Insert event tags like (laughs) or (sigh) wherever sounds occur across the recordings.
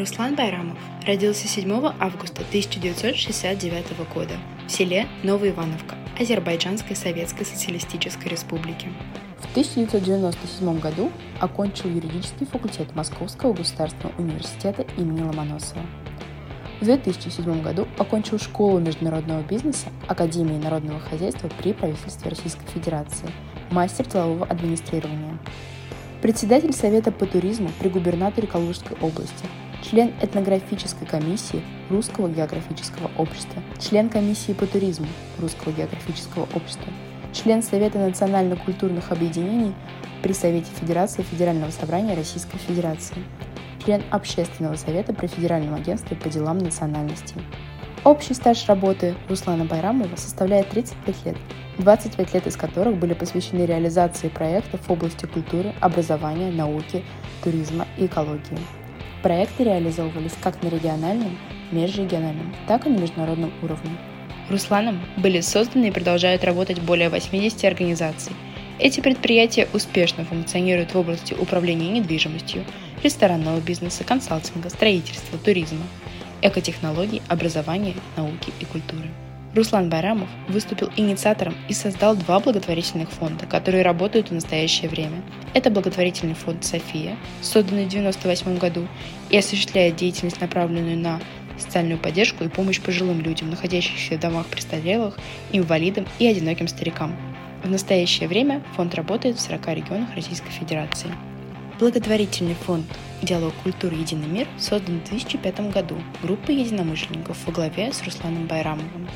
Руслан Байрамов родился 7 августа 1969 года в селе Новоивановка Азербайджанской Советской Социалистической Республики. В 1997 году окончил юридический факультет Московского государственного университета имени Ломоносова. В 2007 году окончил школу международного бизнеса Академии народного хозяйства при правительстве Российской Федерации, мастер делового администрирования. Председатель Совета по туризму при губернаторе Калужской области, член этнографической комиссии Русского географического общества, член комиссии по туризму Русского географического общества, член Совета национально-культурных объединений при Совете Федерации Федерального собрания Российской Федерации, член Общественного совета при Федеральном агентстве по делам национальностей. Общий стаж работы Руслана Байрамова составляет 35 лет, 25 лет из которых были посвящены реализации проектов в области культуры, образования, науки, туризма и экологии. Проекты реализовывались как на региональном, межрегиональном, так и на международном уровне. Русланом были созданы и продолжают работать более 80 организаций. Эти предприятия успешно функционируют в области управления недвижимостью, ресторанного бизнеса, консалтинга, строительства, туризма, экотехнологий, образования, науки и культуры. Руслан Байрамов выступил инициатором и создал два благотворительных фонда, которые работают в настоящее время. Это благотворительный фонд «София», созданный в 1998 году и осуществляет деятельность, направленную на социальную поддержку и помощь пожилым людям, находящимся в домах престарелых, инвалидам и одиноким старикам. В настоящее время фонд работает в 40 регионах Российской Федерации. Благотворительный фонд «Диалог культуры. Единый мир» создан в 2005 году группой единомышленников во главе с Русланом Байрамовым.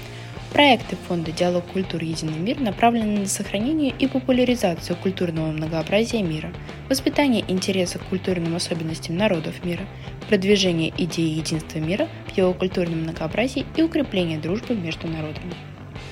Проекты фонда «Диалог культуры. Единый мир» направлены на сохранение и популяризацию культурного многообразия мира, воспитание интереса к культурным особенностям народов мира, продвижение идеи единства мира в его культурном многообразии и укрепление дружбы между народами.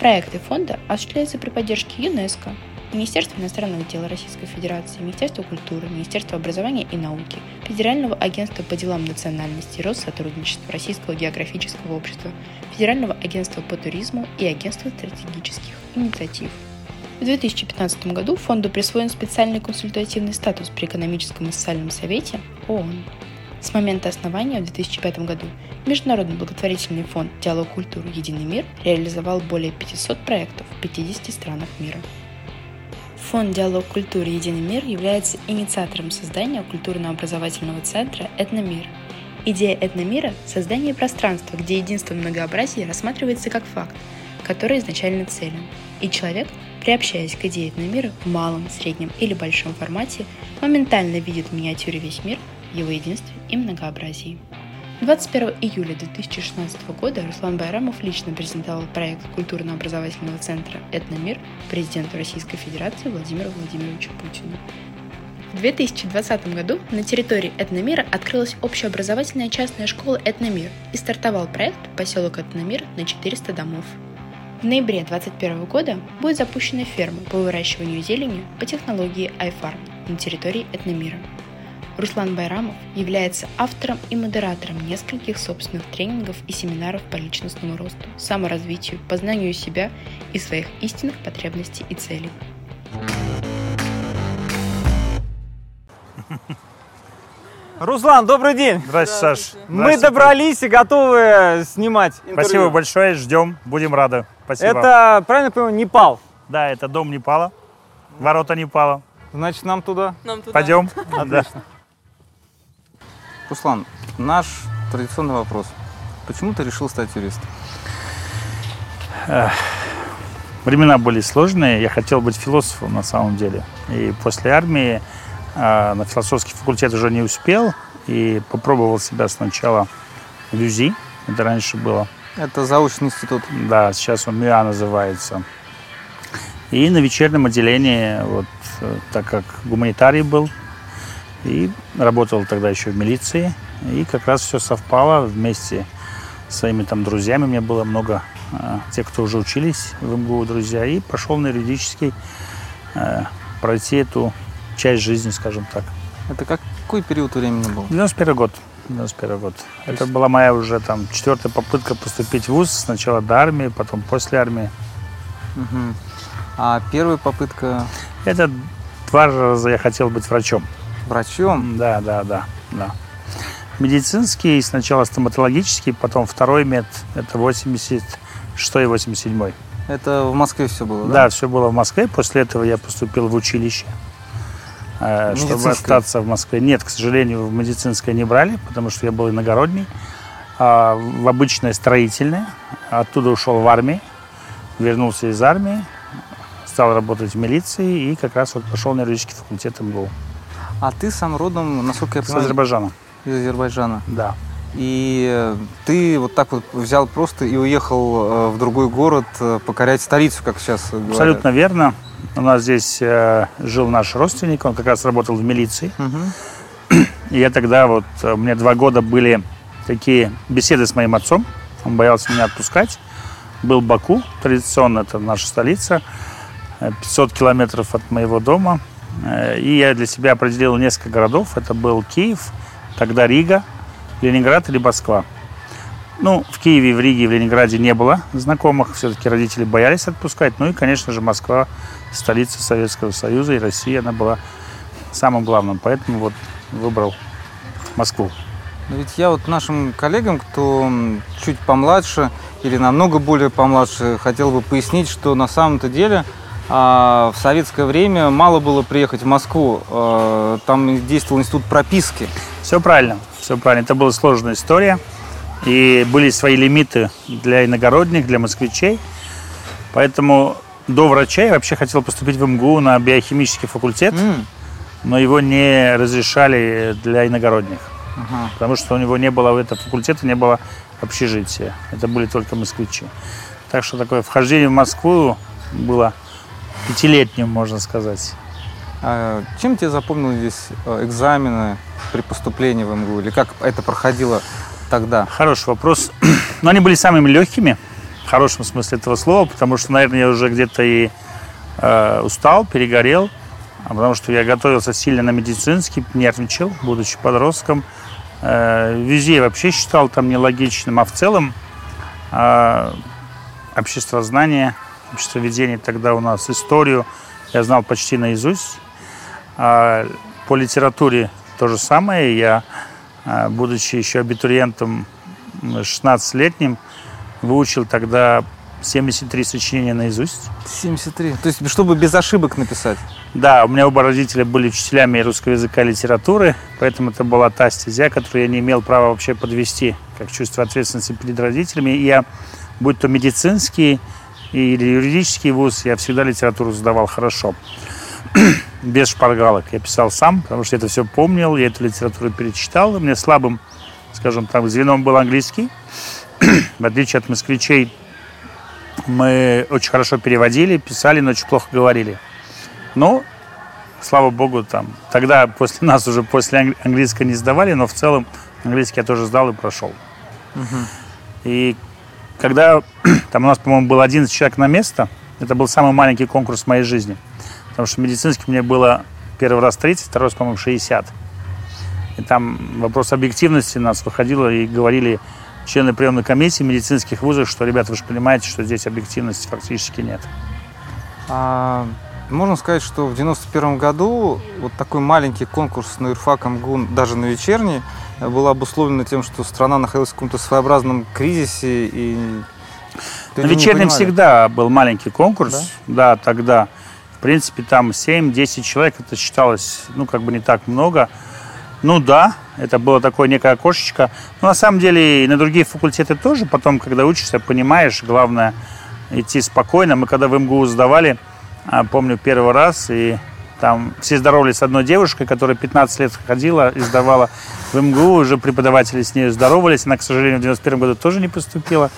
Проекты фонда осуществляются при поддержке ЮНЕСКО, Министерства иностранных дел Российской Федерации, Министерства культуры, Министерства образования и науки, Федерального агентства по делам национальности и Россотрудничества Российского географического общества, Федерального агентства по туризму и Агентства стратегических инициатив. В 2015 году фонду присвоен специальный консультативный статус при экономическом и социальном совете ООН. С момента основания в 2005 году Международный благотворительный фонд «Диалог культуры. Единый мир» реализовал более 500 проектов в 50 странах мира. Фонд «Диалог культуры. Единый мир» является инициатором создания культурно-образовательного центра «Этномир». Идея «Этномира» – создание пространства, где единство многообразия рассматривается как факт, который изначально целен, и человек, приобщаясь к идее этномира в малом, среднем или большом формате, моментально видит в миниатюре весь мир, его единстве и многообразии. 21 июля 2016 года Руслан Байрамов лично презентовал проект культурно-образовательного центра «Этномир» президенту Российской Федерации Владимиру Владимировичу Путину. В 2020 году на территории Этномира открылась общеобразовательная частная школа «Этномир» и стартовал проект «Поселок Этномир» на 400 домов. В ноябре 2021 года будет запущена ферма по выращиванию зелени по технологии iFarm на территории Этномира – Руслан Байрамов является автором и модератором нескольких собственных тренингов и семинаров по личностному росту, саморазвитию, познанию себя и своих истинных потребностей и целей. Руслан, добрый день. Здравствуйте, Саш. Мы добрались и готовы снимать интервью. Спасибо большое, ждем, будем рады. Спасибо. Это, правильно понимаю, Непал? Да, это дом Непала, ворота Непала. Значит, нам туда? Нам туда. Пойдем? Отлично. Руслан, наш традиционный вопрос. Почему ты решил стать юристом? Времена были сложные, я хотел быть философом на самом деле. И после армии э, на философский факультет уже не успел. И попробовал себя сначала в ЮЗИ, это раньше было. Это заочный институт. Да, сейчас он МИА называется. И на вечернем отделении, вот, э, так как гуманитарий был, и работал тогда еще в милиции. И как раз все совпало вместе с своими там друзьями. У меня было много э, тех, кто уже учились в МГУ, друзья. И пошел на юридический э, пройти эту часть жизни, скажем так. Это какой период времени был? 91 год. 91 год. Это была моя уже там четвертая попытка поступить в ВУЗ. Сначала до армии, потом после армии. Угу. А первая попытка? Это два раза я хотел быть врачом. Врачом? Да, да, да, да. медицинский, сначала стоматологический, потом второй мед, это 86 и 87 Это в Москве все было, да? Да, все было в Москве. После этого я поступил в училище, э, чтобы остаться в Москве. Нет, к сожалению, в медицинское не брали, потому что я был иногородний. А в обычное строительное. Оттуда ушел в армию, вернулся из армии, стал работать в милиции и как раз вот пошел на юридический факультет МГУ. А ты сам родом, насколько я понимаю... С Азербайджана. Из Азербайджана. Да. И э, ты вот так вот взял просто и уехал э, в другой город э, покорять столицу, как сейчас говорят. Абсолютно верно. У нас здесь жил наш родственник, он как раз работал в милиции. Угу. И я тогда вот, у меня два года были такие беседы с моим отцом. Он боялся меня отпускать. Был Баку, традиционно это наша столица, 500 километров от моего дома. И я для себя определил несколько городов. Это был Киев, тогда Рига, Ленинград или Москва. Ну, в Киеве, в Риге, в Ленинграде не было знакомых, все-таки родители боялись отпускать. Ну и, конечно же, Москва, столица Советского Союза и Россия, она была самым главным. Поэтому вот выбрал Москву. Но ведь я вот нашим коллегам, кто чуть помладше или намного более помладше, хотел бы пояснить, что на самом-то деле в советское время мало было приехать в Москву. А, там действовал институт прописки. Все правильно, все правильно. Это была сложная история. И были свои лимиты для иногородних, для москвичей. Поэтому до врача я вообще хотел поступить в МГУ на биохимический факультет, mm. но его не разрешали для иногородних. Uh-huh. Потому что у него не было, в этом факультете не было общежития. Это были только москвичи. Так что такое вхождение в Москву было пятилетним, можно сказать. А чем тебе запомнились э, экзамены при поступлении в МГУ? Или как это проходило тогда? Хороший вопрос. (clears throat) Но они были самыми легкими, в хорошем смысле этого слова, потому что, наверное, я уже где-то и э, устал, перегорел, а потому что я готовился сильно на медицинский, нервничал, будучи подростком. Э, везде вообще считал там нелогичным, а в целом э, общество знания, общество ведения тогда у нас историю я знал почти наизусть. А по литературе то же самое. Я, а, будучи еще абитуриентом 16-летним, выучил тогда 73 сочинения наизусть. 73? То есть, чтобы без ошибок написать? Да, у меня оба родителя были учителями русского языка и литературы, поэтому это была та стезя, которую я не имел права вообще подвести, как чувство ответственности перед родителями. И я, будь то медицинский или юридический вуз, я всегда литературу задавал хорошо (clears throat) без шпаргалок. Я писал сам, потому что я это все помнил, я эту литературу перечитал. У меня слабым, скажем так, звеном был английский. (clears throat) В отличие от москвичей, мы очень хорошо переводили, писали, но очень плохо говорили. Но, слава богу, там, тогда после нас уже после английского не сдавали, но в целом английский я тоже сдал и прошел. Угу. И когда (clears throat) там у нас, по-моему, был 11 человек на место, это был самый маленький конкурс в моей жизни – Потому что медицинский мне было первый раз 30, второй раз, по-моему, 60. И там вопрос объективности нас выходило и говорили члены приемной комиссии медицинских вузов, что, ребята, вы же понимаете, что здесь объективности фактически нет. А, можно сказать, что в 91 году вот такой маленький конкурс на юрфак МГУ, даже на вечерний, был обусловлен тем, что страна находилась в каком-то своеобразном кризисе. И на вечернем всегда был маленький конкурс, да, да тогда принципе, там 7-10 человек, это считалось, ну, как бы не так много. Ну да, это было такое некое окошечко. Но на самом деле и на другие факультеты тоже. Потом, когда учишься, понимаешь, главное идти спокойно. Мы когда в МГУ сдавали, помню первый раз, и там все здоровались с одной девушкой, которая 15 лет ходила и сдавала в МГУ, уже преподаватели с ней здоровались. Она, к сожалению, в 91 году тоже не поступила.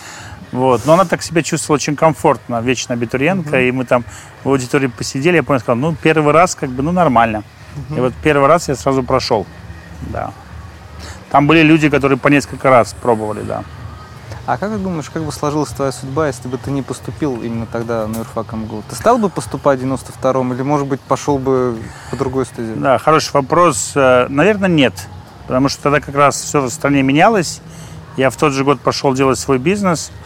Вот. Но она так себя чувствовала очень комфортно, вечно абитуриентка. Uh-huh. И мы там в аудитории посидели, я понял, сказал, ну, первый раз, как бы, ну, нормально. Uh-huh. И вот первый раз я сразу прошел. Да. Там были люди, которые по несколько раз пробовали, да. А как ты думаешь, как бы сложилась твоя судьба, если бы ты не поступил именно тогда на юрфак МГУ? Ты стал бы поступать в 92-м или, может быть, пошел бы по другой стезе? Да, хороший вопрос. Э, наверное, нет. Потому что тогда как раз все в стране менялось. Я в тот же год пошел делать свой бизнес –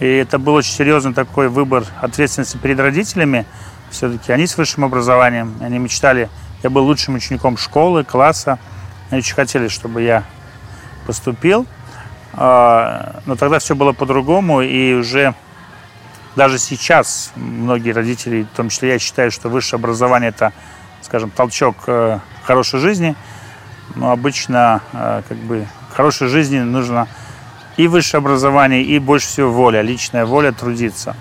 и это был очень серьезный такой выбор ответственности перед родителями. Все-таки они с высшим образованием, они мечтали, я был лучшим учеником школы, класса. Они очень хотели, чтобы я поступил. А, но тогда все было по-другому, и уже даже сейчас многие родители, в том числе я считаю, что высшее образование – это, скажем, толчок э, хорошей жизни. Но обычно э, как бы хорошей жизни нужно и высшее образование, и больше всего воля, личная воля трудиться.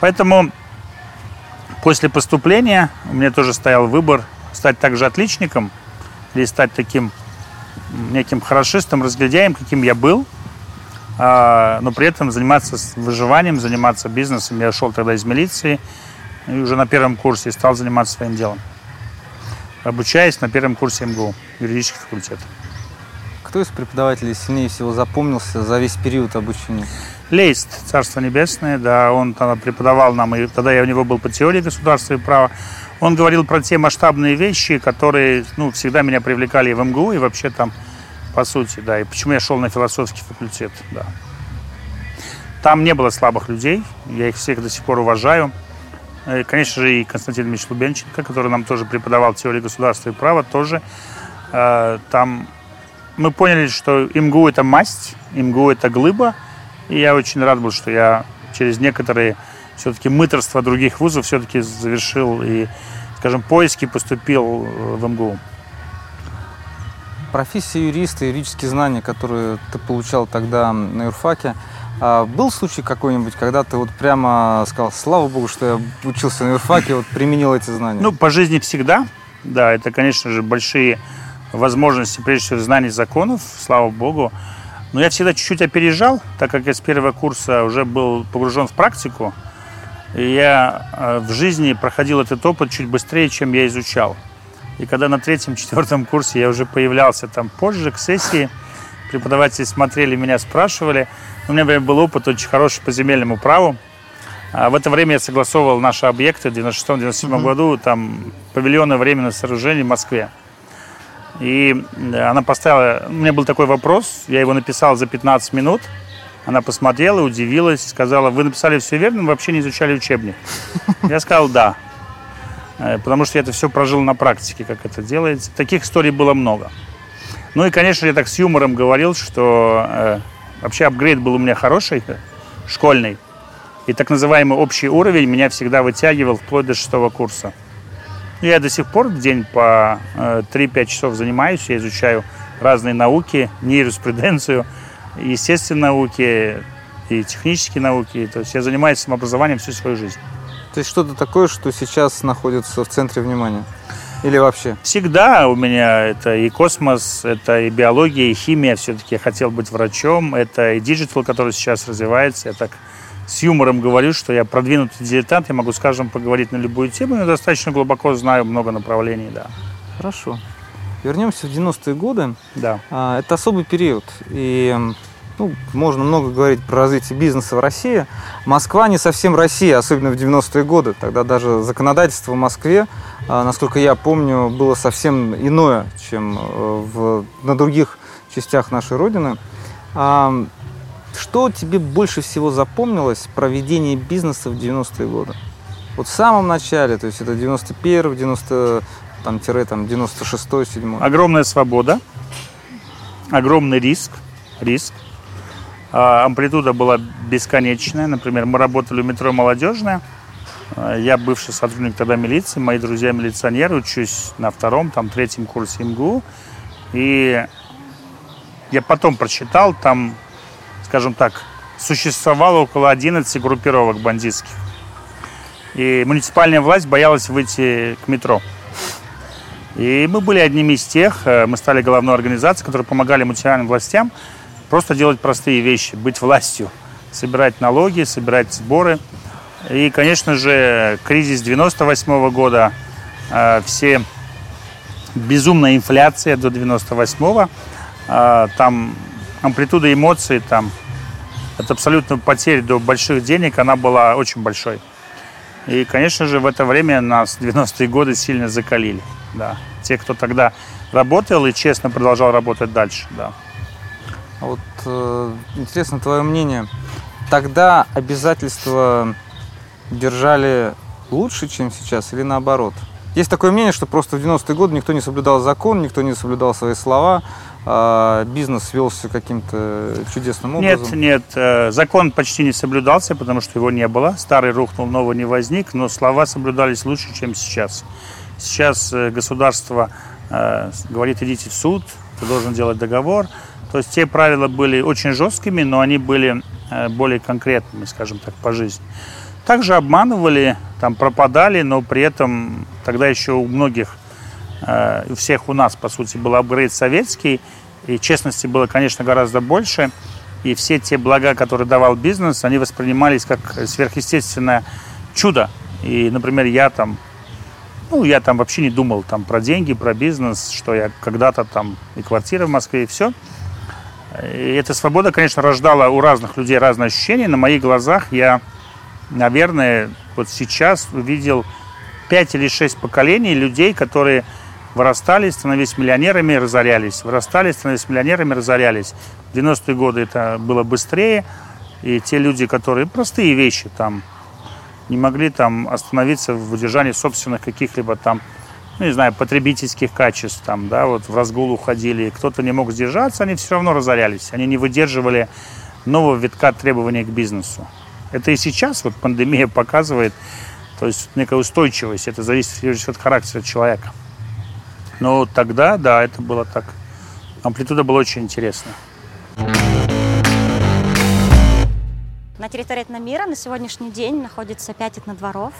Поэтому после поступления у меня тоже стоял выбор стать также отличником или стать таким неким хорошистом, разглядяем, каким я был, но при этом заниматься выживанием, заниматься бизнесом. Я ушел тогда из милиции и уже на первом курсе стал заниматься своим делом. Обучаясь на первом курсе МГУ, юридический факультет. Кто из преподавателей сильнее всего запомнился за весь период обучения? Лейст, Царство Небесное, да, он тогда преподавал нам, и тогда я у него был по теории государства и права. Он говорил про те масштабные вещи, которые ну, всегда меня привлекали и в МГУ, и вообще там, по сути, да. И почему я шел на философский факультет, да. Там не было слабых людей, я их всех до сих пор уважаю. И, конечно же, и Константин Ильич Лубенченко, который нам тоже преподавал теорию государства и права, тоже. Э, там мы поняли, что МГУ – это масть, МГУ – это глыба. И я очень рад был, что я через некоторые все-таки мыторство других вузов все-таки завершил и, скажем, поиски поступил э, в МГУ. Профессия юриста, юридические знания, которые ты получал тогда на юрфаке, а был случай какой-нибудь, когда ты вот прямо сказал, слава богу, что я учился на юрфаке, вот применил эти знания? Ну, по жизни всегда. Да, это, конечно же, большие возможности, прежде всего, знаний законов, слава богу. Но я всегда чуть-чуть опережал, так как я с первого курса уже был погружен в практику. И я э, в жизни проходил этот опыт чуть быстрее, чем я изучал. И когда на третьем, четвертом курсе я уже появлялся там позже, к сессии, преподаватели смотрели меня, спрашивали. У меня был опыт очень хороший по земельному праву. А в это время я согласовывал наши объекты в 96-97 mm-hmm. году, там павильоны временных сооружений в Москве. И она поставила... У меня был такой вопрос, я его написал за 15 минут – она посмотрела, удивилась, сказала, вы написали все верно, вы вообще не изучали учебник. Я сказал, да. Э, потому что я это все прожил на практике, как это делается. Таких историй было много. Ну и, конечно, я так с юмором говорил, что э, вообще апгрейд был у меня хороший, школьный. И так называемый общий уровень меня всегда вытягивал вплоть до шестого курса. Я до сих пор в день по э, 3-5 часов занимаюсь, я изучаю разные науки, нейроспруденцию, естественные науки, и технические науки. То есть я занимаюсь самообразованием всю свою жизнь. То есть что-то такое, что сейчас находится в центре внимания? Или вообще? Всегда у меня это и космос, это и биология, и химия. Все-таки я хотел быть врачом. Это и digital, который сейчас развивается. Я так с юмором говорю, что я продвинутый дилетант. Я могу, скажем, поговорить на любую тему, но достаточно глубоко знаю много направлений, да. Хорошо. Вернемся в 90-е годы. Да. А, это особый период. И ну, можно много говорить про развитие бизнеса в России. Москва не совсем Россия, особенно в 90-е годы. Тогда даже законодательство в Москве, а, насколько я помню, было совсем иное, чем э, в, на других частях нашей Родины. А, что тебе больше всего запомнилось про ведение бизнеса в 90-е годы? Вот в самом начале, то есть это 91 90 там, тире, там, 96-й, 7 Огромная свобода, огромный риск, риск. А, амплитуда была бесконечная. Например, мы работали в метро «Молодежная». А, я бывший сотрудник тогда милиции, мои друзья милиционеры, учусь на втором, там, третьем курсе МГУ. И я потом прочитал, там, скажем так, существовало около 11 группировок бандитских. И муниципальная власть боялась выйти к метро. И мы были одними из тех, э, мы стали головной организацией, которые помогали муниципальным властям просто делать простые вещи, быть властью, собирать налоги, собирать сборы. И, конечно же, кризис 98 -го года, э, все безумная инфляция до 98-го, э, там амплитуда эмоций, там от абсолютно потерь до больших денег, она была очень большой. И, конечно же, в это время нас 90-е годы сильно закалили да. Те, кто тогда работал и честно продолжал работать дальше, да. А вот э, интересно твое мнение. Тогда обязательства держали лучше, чем сейчас, или наоборот? Есть такое мнение, что просто в 90-е годы никто не соблюдал закон, никто не соблюдал свои слова, а, бизнес велся каким-то чудесным образом? Нет, нет, закон почти не соблюдался, потому что его не было. Старый рухнул, новый не возник, но слова соблюдались лучше, чем сейчас. Сейчас государство говорит, идите в суд, ты должен делать договор. То есть те правила были очень жесткими, но они были более конкретными, скажем так, по жизни. Также обманывали, там пропадали, но при этом тогда еще у многих, э, у всех у нас, по сути, был апгрейд советский, и честности было, конечно, гораздо больше. И все те блага, которые давал бизнес, они воспринимались как сверхъестественное чудо. И, например, я там, ну, я там вообще не думал там про деньги, про бизнес, что я когда-то там и квартира в Москве, и все. И эта свобода, конечно, рождала у разных людей разные ощущения. На моих глазах я наверное, вот сейчас увидел пять или шесть поколений людей, которые вырастали, становились миллионерами, разорялись. Вырастали, становились миллионерами, разорялись. В 90-е годы это было быстрее. И те люди, которые простые вещи там не могли там остановиться в удержании собственных каких-либо там, ну, не знаю, потребительских качеств, там, да, вот в разгул уходили, кто-то не мог сдержаться, они все равно разорялись. Они не выдерживали нового витка требований к бизнесу. Это и сейчас вот пандемия (laughs) показывает, то есть некая устойчивость, это зависит от характера человека. Но тогда, да, это было так. Амплитуда была очень интересная. На территории этномира на сегодняшний день находится пять этнодворов.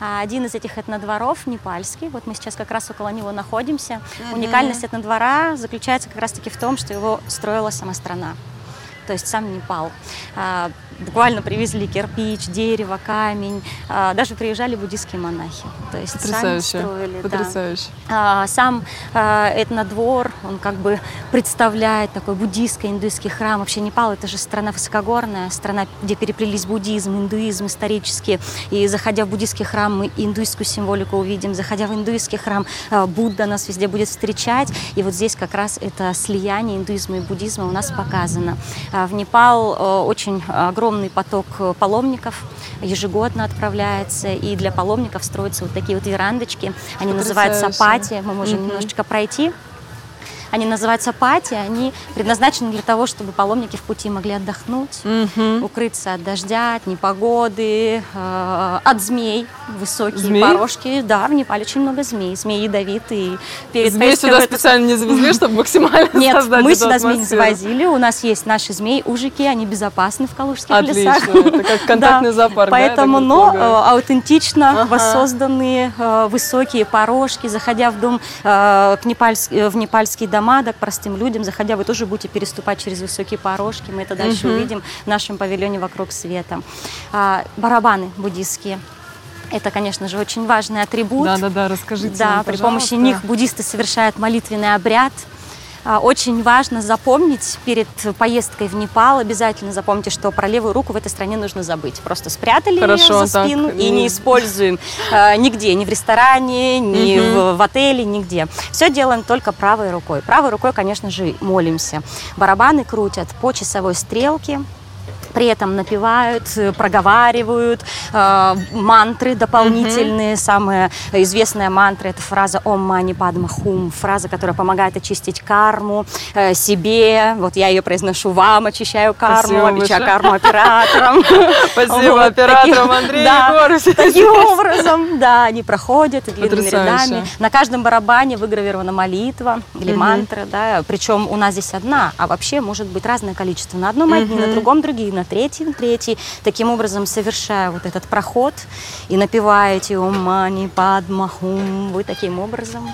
А, один из этих этнодворов непальский. Вот мы сейчас как раз около него находимся. Mm-hmm. Уникальность этнодвора заключается как раз-таки в том, что его строила сама страна то есть сам Непал. А, буквально привезли кирпич, дерево, камень. А, даже приезжали буддийские монахи. То есть Потрясающе. сами строили. Потрясающе. Да. Сам этнодвор, он как бы представляет такой буддийский, индуистский храм. Вообще Непал это же страна высокогорная, страна, где переплелись буддизм, индуизм исторически. И заходя в буддийский храм, мы индуистскую символику увидим. Заходя в индуистский храм, Будда нас везде будет встречать. И вот здесь как раз это слияние индуизма и буддизма у нас показано. В Непал очень огромное огромный поток э, паломников ежегодно отправляется, и для паломников строятся вот такие вот верандочки. Они называются пати. Мы можем угу. немножечко пройти. Они называются пати, они предназначены для того, чтобы паломники в пути могли отдохнуть, угу. укрыться от дождя, от непогоды, э, от змей, высокие змей? порожки. Да, в Непале очень много змей, змеи ядовитые. Перед змей сюда это... специально не завезли, (laughs) чтобы максимально Нет, мы сюда змей не завозили, у нас есть наши змеи, ужики, они безопасны в калужских Отлично. лесах. это как (laughs) контактный да. зоопарк. Поэтому, да, но э, аутентично ага. воссозданные э, высокие порожки, заходя в дом, к непальск... в непальский дом дома, да, к простым людям. Заходя, вы тоже будете переступать через высокие порожки. Мы это дальше угу. увидим в нашем павильоне «Вокруг света». А, барабаны буддийские. Это, конечно же, очень важный атрибут. Да, да, да, расскажите. Да, нам, при помощи них буддисты совершают молитвенный обряд – очень важно запомнить перед поездкой в Непал, обязательно запомните, что про левую руку в этой стране нужно забыть. Просто спрятали Хорошо, ее за спину так. и не используем э, нигде, ни в ресторане, ни угу. в, в отеле, нигде. Все делаем только правой рукой. Правой рукой, конечно же, молимся. Барабаны крутят по часовой стрелке, при этом напевают, э, проговаривают э, мантры дополнительные. Mm-hmm. Самая известная мантра это фраза Ом Мани Падма Хум, фраза, которая помогает очистить карму э, себе. Вот я ее произношу вам, очищаю карму, Спасибо очищаю карму операторам. (laughs) Спасибо операторам Андрею Таким образом, да, они проходят длинными рядами. На каждом барабане выгравирована молитва или мантра, да. Причем у нас здесь одна, а вообще может быть разное количество. На одном одни, на другом другие, на третий, на третий. Таким образом, совершая вот этот проход и напеваете «Ом мани падмахум», вы таким образом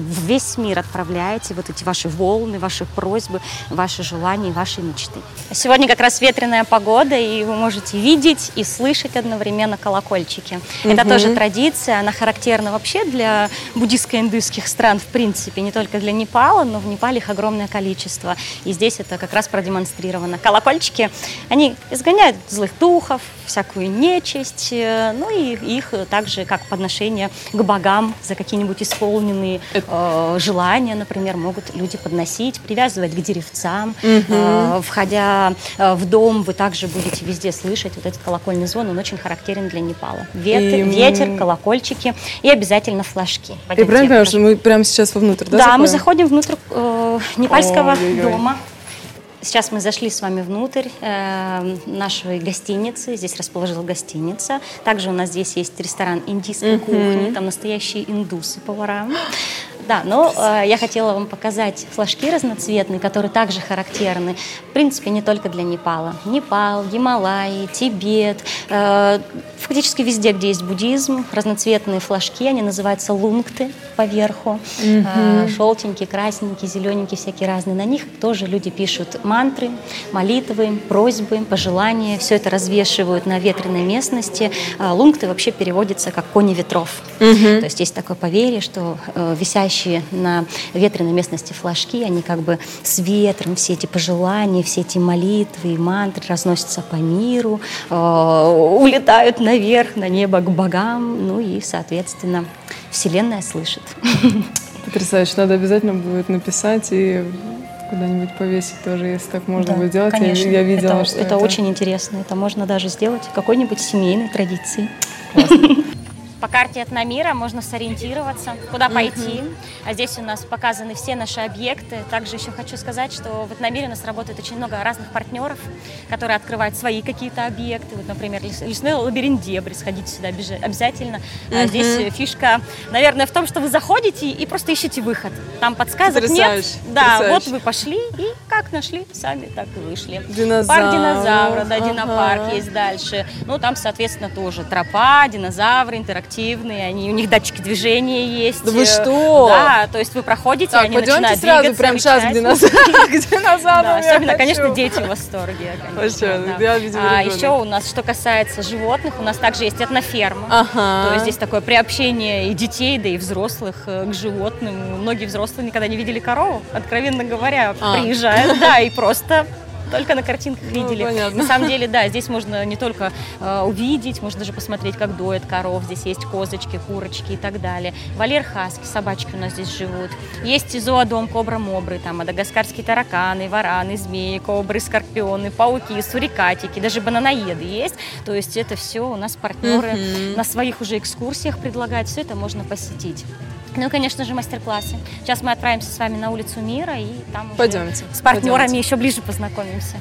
в весь мир отправляете вот эти ваши волны, ваши просьбы, ваши желания, ваши мечты. Сегодня как раз ветреная погода, и вы можете видеть и слышать одновременно колокольчики. Угу. Это тоже традиция, она характерна вообще для буддистско-индуистских стран, в принципе, не только для Непала, но в Непале их огромное количество. И здесь это как раз продемонстрировано. Колокольчики, они изгоняют злых духов, всякую нечисть, э, ну и их также как подношение к богам за какие-нибудь исполненные э, желания, например, могут люди подносить, привязывать к деревцам. Угу. Входя в дом, вы также будете везде слышать вот этот колокольный звон, он очень характерен для Непала. Ветер, и... ветер колокольчики и обязательно флажки. Я правильно понимаю, что мы прямо сейчас вовнутрь, да? Да, заходим? мы заходим внутрь э, непальского Ой-ой-ой. дома. Сейчас мы зашли с вами внутрь э, нашей гостиницы. Здесь расположена гостиница. Также у нас здесь есть ресторан индийской mm-hmm. кухни. Там настоящие индусы повара. Да, но э, я хотела вам показать флажки разноцветные, которые также характерны, в принципе, не только для Непала. Непал, Гималаи, Тибет, э, фактически везде, где есть буддизм, разноцветные флажки, они называются лунгты поверху, mm-hmm. э, желтенькие, красненькие, зелененькие, всякие разные. На них тоже люди пишут мантры, молитвы, просьбы, пожелания, все это развешивают на ветреной местности. Э, лунгты вообще переводятся как кони ветров. Mm-hmm. То есть есть такое поверье, что э, висящие висящие на ветреной местности флажки, они как бы с ветром, все эти пожелания, все эти молитвы и мантры разносятся по миру, э, улетают наверх, на небо к богам, ну и, соответственно, Вселенная слышит. Потрясающе, надо обязательно будет написать и куда-нибудь повесить тоже, если так можно да, будет делать. Конечно. Я, я видела, это, что это, это очень интересно. Это можно даже сделать какой-нибудь семейной традицией. По карте Этномира можно сориентироваться, куда пойти. А здесь у нас показаны все наши объекты. Также еще хочу сказать, что в Этномире у нас работает очень много разных партнеров, которые открывают свои какие-то объекты. Вот, например, лесной лабиринт Дебри. Сходите сюда обязательно. А здесь фишка, наверное, в том, что вы заходите и просто ищете выход. Там подсказок нет. Да, вот вы пошли и как нашли, сами так и вышли. Динозавр. Парк динозавра, да, ага. динопарк есть дальше. Ну, там, соответственно, тоже тропа, динозавры, интерактивные активные, они, у них датчики движения есть. Да вы что? Да, то есть вы проходите, так, они начинают сразу, двигаться, прям сейчас к динозаврам. Особенно, конечно, дети в восторге. А еще у нас, что касается животных, у нас также есть этноферма. То есть здесь такое приобщение и детей, да и взрослых э, к животным. Многие взрослые никогда не видели корову, откровенно говоря, а. приезжают, да, и просто только на картинках ну, видели. Ну, на самом деле, да, здесь можно не только э, увидеть, можно даже посмотреть, как доят коров. Здесь есть козочки, курочки и так далее. Валер хаски, собачки у нас здесь живут. Есть зоодом кобра-мобры, там мадагаскарские тараканы, вараны, змеи, кобры, скорпионы, пауки, сурикатики, даже бананоеды есть. То есть это все у нас партнеры mm-hmm. на своих уже экскурсиях предлагают. Все это можно посетить. Ну и, конечно же, мастер-классы. Сейчас мы отправимся с вами на улицу Мира и там Пойдемте. с партнерами Пойдемте. еще ближе познакомимся.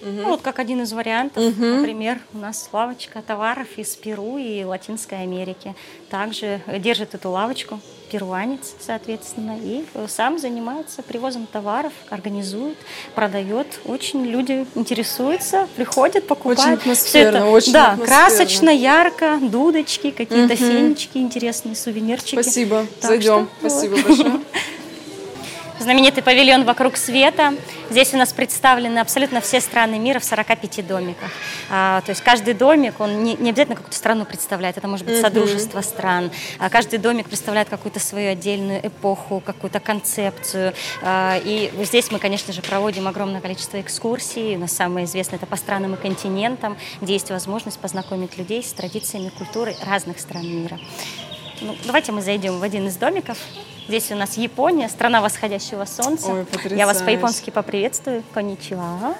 Угу. Ну, вот как один из вариантов, угу. например, у нас лавочка товаров из Перу и Латинской Америки. Также держит эту лавочку перуанец, соответственно, и сам занимается привозом товаров, организует, продает. Очень люди интересуются, приходят, покупают. Очень атмосферно, это, очень Да, атмосферно. красочно, ярко, дудочки, какие-то угу. фенечки, интересные сувенирчики. Спасибо, так зайдем. Что, Спасибо вот. большое. (laughs) знаменитый павильон «Вокруг света». Здесь у нас представлены абсолютно все страны мира в 45 домиках. А, то есть каждый домик, он не, не обязательно какую-то страну представляет, это может быть содружество стран. А каждый домик представляет какую-то свою отдельную эпоху, какую-то концепцию. А, и здесь мы, конечно же, проводим огромное количество экскурсий. У нас самое известное это по странам и континентам, где есть возможность познакомить людей с традициями, культурой разных стран мира. Ну, давайте мы зайдем в один из домиков. Здесь у нас Япония, страна восходящего солнца. Ой, Я вас по-японски поприветствую. Коничуа.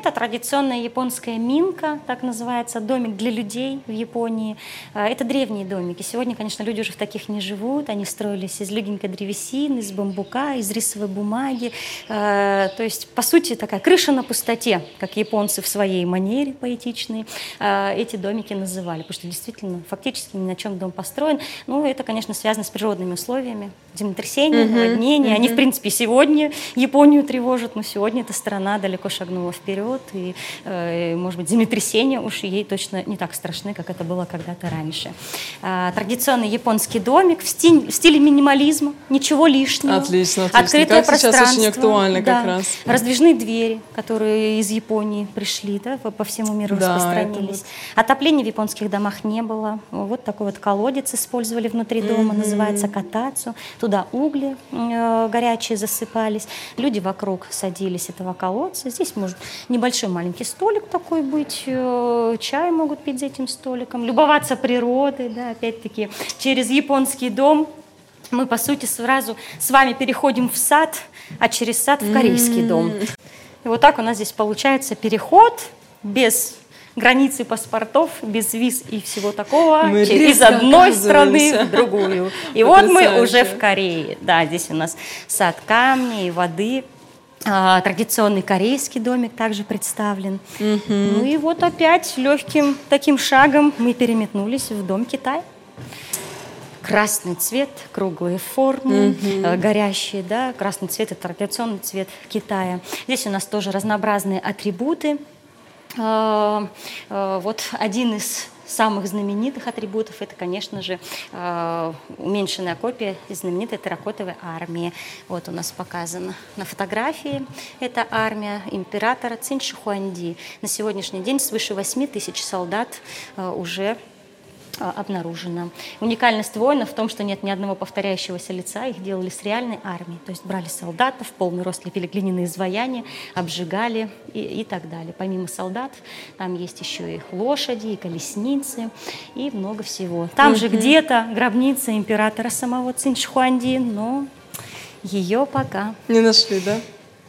Это традиционная японская минка, так называется, домик для людей в Японии. А, это древние домики. Сегодня, конечно, люди уже в таких не живут. Они строились из легенькой древесины, из бамбука, из рисовой бумаги. А, то есть, по сути, такая крыша на пустоте, как японцы в своей манере поэтичной а, эти домики называли. Потому что действительно, фактически ни на чем дом построен. Ну, это, конечно, связано с природными условиями. Землетрясения, наводнения. Они, в принципе, сегодня Японию тревожат, но сегодня эта страна далеко шагнула вперед вперед, и, э, может быть, землетрясения уж ей точно не так страшны, как это было когда-то раньше. А, традиционный японский домик в, стиль, в стиле минимализма, ничего лишнего. Отлично, отлично. Открытое как пространство. сейчас очень актуально да. как раз. Раздвижные двери, которые из Японии пришли, да, по, по всему миру да, распространились. Вот... Отопления в японских домах не было. Вот такой вот колодец использовали внутри дома, mm-hmm. называется катацу. Туда угли э, горячие засыпались. Люди вокруг садились этого колодца. Здесь, может, не небольшой маленький столик такой быть, э, чай могут пить за этим столиком, любоваться природой, да, опять-таки, через японский дом мы, по сути, сразу с вами переходим в сад, а через сад в корейский дом. И вот так у нас здесь получается переход без границы паспортов, без виз и всего такого, Мы из одной страны в (laughs) другую. И вот мы уже в Корее. Да, здесь у нас сад камней, воды, а, традиционный корейский домик также представлен. Ну и вот опять легким таким шагом мы переметнулись в дом Китая. Красный цвет, круглые формы, э, горящие, да, красный цвет – это традиционный цвет Китая. Здесь у нас тоже разнообразные атрибуты. Э, э, вот один из самых знаменитых атрибутов это, конечно же, э, уменьшенная копия знаменитой терракотовой армии. Вот у нас показано на фотографии. Это армия императора Цин Шихуанди. На сегодняшний день свыше 8 тысяч солдат уже а, обнаружено. Уникальность воина в том, что нет ни одного повторяющегося лица, их делали с реальной армией. То есть брали солдатов, полный рост лепили глиняные изваяния, обжигали и, и так далее. Помимо солдат, там есть еще и лошади, и колесницы, и много всего. Там же где-то гробница императора самого Циншхуанди, но ее пока... Не нашли, да?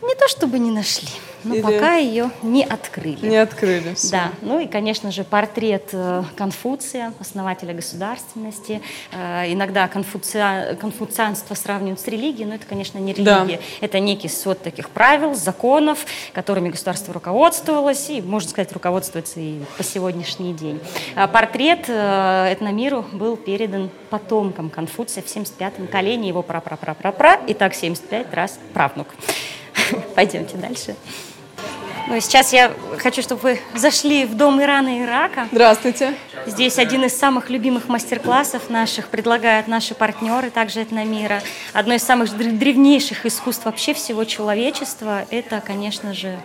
Не то чтобы не нашли. Но Или... пока ее не открыли. Не открыли. Все. Да. Ну и, конечно же, портрет э, Конфуция, основателя государственности. Э, иногда конфуция... конфуцианство сравнивают с религией, но это, конечно, не религия. Да. Это некий свод таких правил, законов, которыми государство руководствовалось, и, можно сказать, руководствуется и по сегодняшний день. А портрет э, этномиру был передан потомкам Конфуция в 75-м колене, его пра-пра-пра-пра-пра, и так 75 раз правнук. (laughs) Пойдемте дальше. Ну, сейчас я хочу, чтобы вы зашли в дом Ирана и Ирака. Здравствуйте. Здесь один из самых любимых мастер-классов наших предлагают наши партнеры, также этномира. Одно из самых древнейших искусств вообще всего человечества – это, конечно же,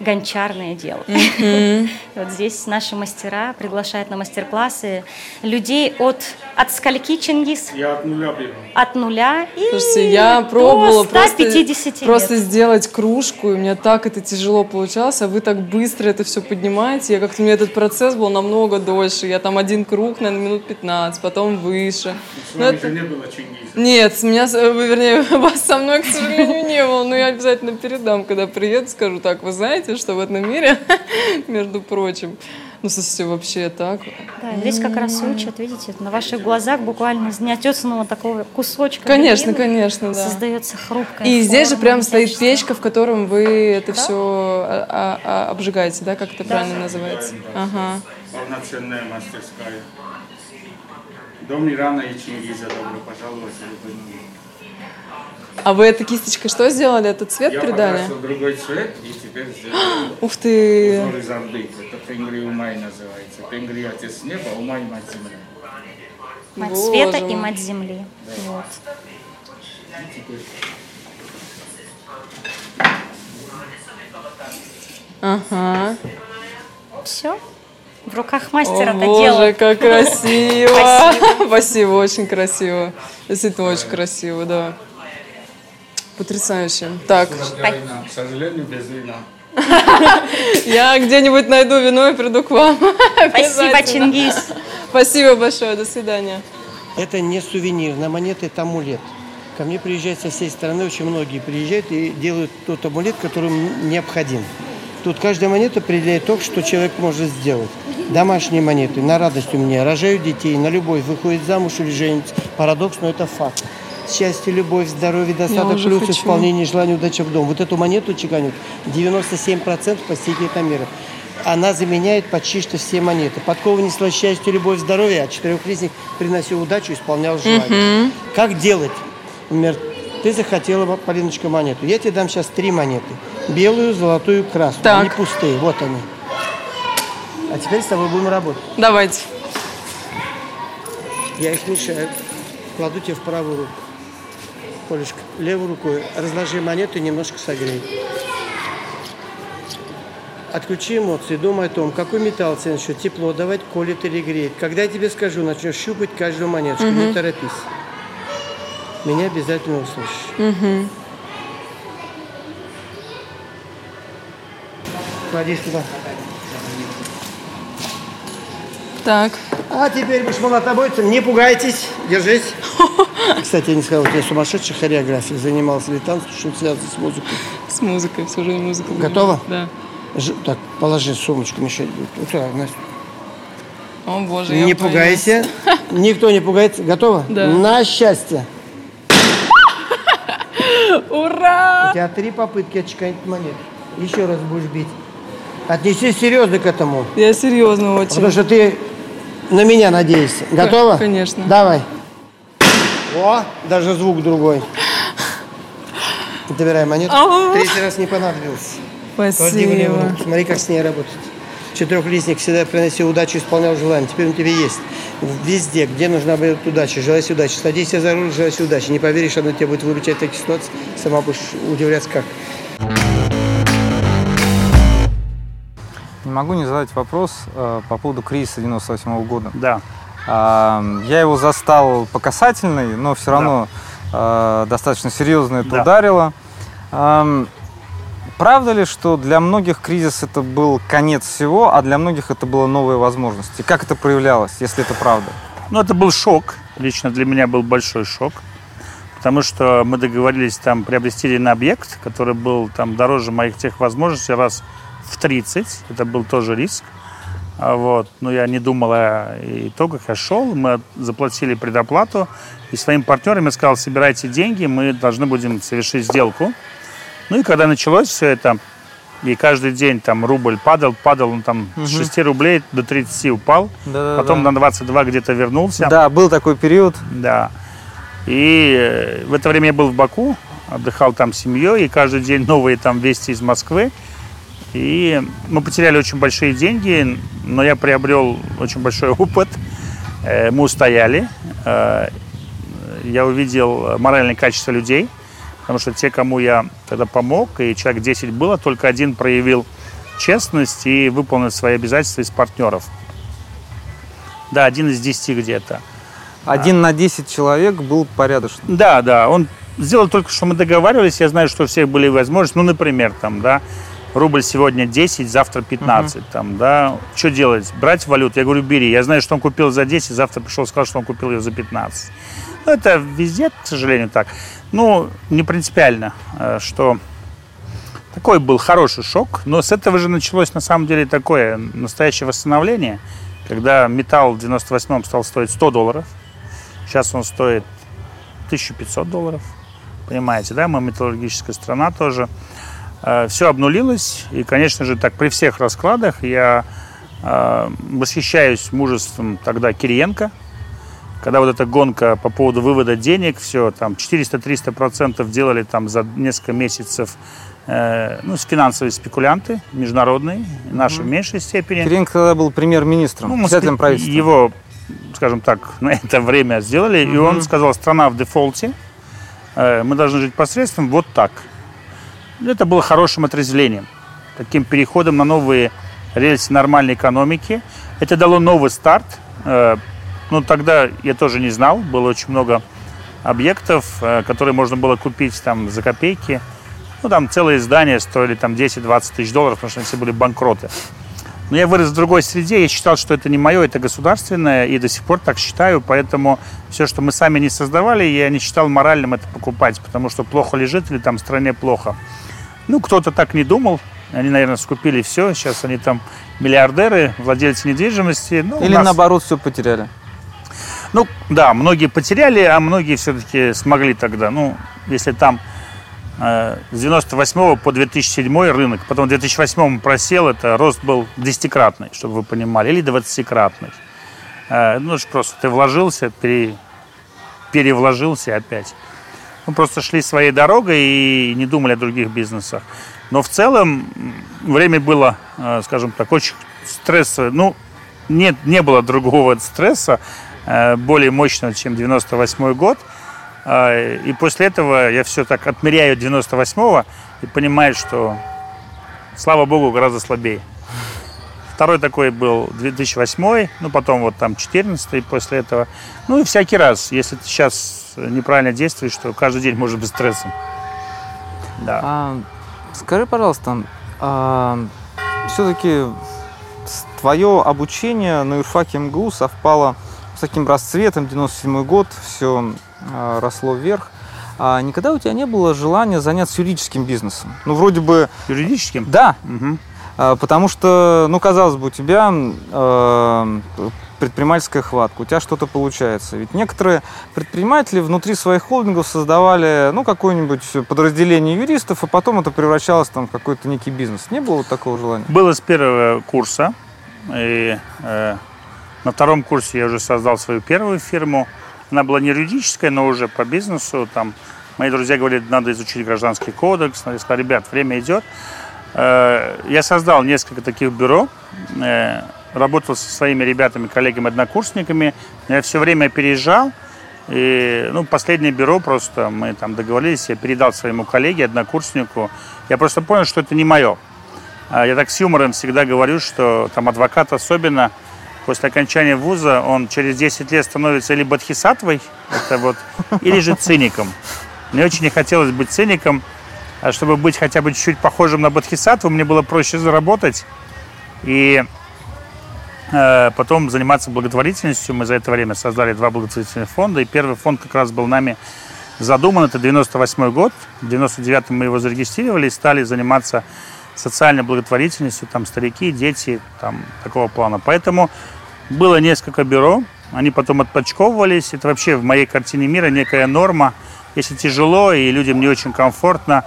гончарное дело. Mm-hmm. (laughs) вот здесь наши мастера приглашают на мастер-классы людей от от скольки, Чингис? Я от нуля беру. От нуля и Слушайте, я пробовала просто, просто сделать кружку, и у меня так это тяжело получалось, а вы так быстро это все поднимаете. Я как-то, у меня этот процесс был намного дольше. Я там один круг, наверное, минут 15, потом выше. С вами это... не было Чингиса. Нет, с меня, вернее, (laughs) вас со мной, к сожалению, не было, но я обязательно передам, когда приеду, скажу так, вы знаете, что в этом мире, (laughs) между прочим, ну, слушайте, вообще так. Да, здесь как раз учат, видите, на ваших глазах буквально из неотесанного такого кусочка. Конечно, конечно, да. Создается хрупкая И форма, здесь же прям стоит печка, в котором вы это да? все а, а, а, обжигаете, да, как это да. правильно называется? Ага. Полноценная мастерская. Дом Ирана и Чингиза, добро пожаловать. А вы этой кисточкой что сделали? Этот цвет Я придали? Я другой цвет и теперь сделал (gasps) Ух ты! узор из Орды. Это Пенгри Умай называется. Пенгри отец неба, Умай мать земли. Мать Боже света мой. и мать земли. Да. Вот. Ага. Все. В руках мастера это дело. Боже, как (laughs) красиво! Спасибо, очень красиво. Действительно, очень красиво, да. Потрясающе. Так. К сожалению, без вина. (laughs) Я где-нибудь найду вино и приду к вам. (laughs) Спасибо, Чингис. Спасибо большое. До свидания. Это не сувенир. На монеты это амулет. Ко мне приезжают со всей страны, очень многие приезжают и делают тот амулет, который им необходим. Тут каждая монета определяет то, что человек может сделать. Домашние монеты, на радость у меня, рожают детей, на любовь, выходит замуж или женится. Парадокс, но это факт счастье, любовь, здоровье, достаток, плюс хочу. исполнение, желание, удача в дом. Вот эту монету чеканят 97% посетителей мира. Она заменяет почти что все монеты. Подкова несла счастье, любовь, здоровье, а четырехлистник приносил удачу, исполнял желание. Угу. Как делать? Например, ты захотела, Полиночка, монету. Я тебе дам сейчас три монеты. Белую, золотую, красную. Так. Они пустые, вот они. А теперь с тобой будем работать. Давайте. Я их мешаю. Кладу тебе в правую руку. Полюшка, левой рукой разложи монету и немножко согрей. Отключи эмоции, думай о том, какой металл начнет тепло давать, колет или греет. Когда я тебе скажу, начнешь щупать каждую монетку, угу. не торопись. Меня обязательно услышишь. Угу. Клади сюда. Так. А теперь будешь молотобойцем. Не пугайтесь. Держись. (laughs) Кстати, я не сказал, у тебя сумасшедшая хореография. Занимался ли танцем, что связано с музыкой? С музыкой, всю жизнь музыка. Готова? Да. Ж... Так, положи сумочку, мешать будет. Вот так, Настя. О, боже, Не пугайся. (laughs) Никто не пугается. Готова? Да. На счастье. (laughs) Ура! У тебя три попытки отчеканить монет. Еще раз будешь бить. Отнесись серьезно к этому. Я серьезно очень. Потому что ты на меня надеешься. Готова? Конечно. Давай. О, даже звук другой. Добирай монету. Третий раз не понадобился. Спасибо. Смотри, как с ней работать. Четырехлистник всегда приносил удачу, исполнял желание. Теперь он тебе есть. Везде, где нужна будет удача, желайся удачи. Садись за руль, желайся удачи. Не поверишь, она тебя будет выручать в таких ситуациях. Сама будешь удивляться, как. Не могу не задать вопрос э, по поводу кризиса 98 года. Да. А, я его застал по касательной, но все равно э, достаточно серьезно это Да. ударило. Ам, правда ли, что для многих кризис это был конец всего, а для многих это была новая возможность? И как это проявлялось, если это правда? Ну, это был шок. Лично для меня был большой шок. Потому что мы договорились там приобрести один объект, который был там дороже моих тех возможностей раз в 30. Это был тоже риск. А Вот. Но я не думал о итогах. Я шел, мы заплатили предоплату. И своим партнерам я сказал, собирайте деньги, мы должны будем совершить сделку. Ну и когда началось все это, и каждый день там рубль падал, падал, он там с 6 рублей до 30 упал. Да-да-да. Потом на 22 где-то вернулся. Да, был такой период. Да. И э, в это время я был в Баку, отдыхал там с семьей, и каждый день новые там вести из Москвы. И мы потеряли очень большие деньги, но я приобрел очень большой (laughs) опыт. Э, Мы устояли. Э, Я увидел моральное качество людей, потому что те, кому я тогда помог, и человек 10 было, только один проявил честность и выполнил свои обязательства из партнеров. Да, один из десяти где-то. Один на 10 человек был порядочным. Да, да, он сделал только, что мы договаривались. Я знаю, что у всех были возможности. Ну, например, там, да, рубль сегодня 10, завтра 15, там, да. Что делать? Брать валюту? Я говорю, бери. Я знаю, что он купил за 10, завтра пришел и сказал, что он купил ее за 15. Ну, это везде, к сожалению, так. Ну, не принципиально, э, что такой был хороший шок, но с этого же началось на самом деле такое настоящее восстановление, когда металл в 98-м стал стоить 100 долларов, сейчас он стоит 1500 долларов, понимаете, да, мы металлургическая страна тоже. Все обнулилось, и, конечно же, так при всех раскладах я э, восхищаюсь мужеством тогда Кириенко, когда вот эта гонка по поводу вывода денег, все, там 400-300 процентов делали там за несколько месяцев э, ну, с финансовые спекулянты международные, наши в меньшей степени. Киренко тогда был премьер-министром, Ну, председателем правительства. Его, скажем так, (laughs) на это время сделали, и он сказал, страна в дефолте, э, мы должны жить посредством вот так. Это было хорошим отрезвлением, таким переходом на новые рельсы нормальной экономики. Это дало новый старт. Э, Ну, тогда я тоже не знал, было очень много объектов, э, которые можно было купить там за копейки. Ну, там целые здания стоили там 10-20 тысяч долларов, потому что все были банкроты. Но я вырос в другой среде, я считал, что это не мое, это государственное, и до сих пор так считаю, поэтому все, что мы сами не создавали, я не считал моральным это покупать, потому что плохо лежит или там стране плохо. Ну, кто-то так не думал, они, наверное, скупили все, сейчас они там миллиардеры, владельцы недвижимости. Ну, Или нас- наоборот все потеряли. ну, да, многие потеряли, а многие все-таки смогли тогда. Ну, если там э, с 98 по 2007 рынок, потом в 2008 просел, это рост был десятикратный, чтобы вы понимали, или двадцатикратный. Э, ну, это просто ты вложился, пере- перевложился опять. Мы просто шли своей дорогой и не думали о других бизнесах. Но в целом время было, э, скажем так, очень стрессовое. Ну, нет, не было другого (laughs) стресса э, более мощного, чем 98 год. Э, И после этого я все так отмеряю 98-го и понимаю, что, слава богу, гораздо слабее. Второй такой был 2008, ну потом вот там 14 после этого. Ну и всякий раз, если ты сейчас неправильно действуешь, то каждый день может быть стрессом. Да. А, скажи, пожалуйста, а, все-таки твое обучение на юрфаке МГУ совпало с таким расцветом, 97 год, все э, росло вверх. А никогда у тебя не было желания заняться юридическим бизнесом? Ну, вроде бы... Юридическим? Да. Угу. А, потому что, ну, казалось бы, у тебя э, предпринимательская хватка, у тебя что-то получается. Ведь некоторые предприниматели внутри своих холдингов создавали, ну, какое-нибудь подразделение юристов, и потом это превращалось там, в какой-то некий бизнес. Не было вот такого желания? Было с первого курса. И э, на втором курсе я уже создал свою первую фирму. Она была не юридическая, но уже по бизнесу. Там мои друзья говорили, надо изучить гражданский кодекс. Я сказал, ребят, время идет. Э, я создал несколько таких бюро, э, работал со своими ребятами, коллегами, однокурсниками. Я все время переезжал. И, ну, последнее бюро просто мы там договорились, я передал своему коллеге, однокурснику. Я просто понял, что это не мое. А я так с юмором всегда говорю, что там адвокат особенно после окончания вуза он через 10 лет становится или бодхисаттвой, это вот, или же циником. Мне очень не хотелось быть циником, а чтобы быть хотя бы чуть-чуть похожим на бодхисаттву, мне было проще заработать и потом заниматься благотворительностью. Мы за это время создали два благотворительных фонда, и первый фонд как раз был нами задуман, это 98 год. В 99 мы его зарегистрировали и стали заниматься социальной благотворительностью, там старики, дети, там такого плана. Поэтому было несколько бюро, они потом отпочковывались. Это вообще в моей картине мира некая норма. Если тяжело и людям не очень комфортно,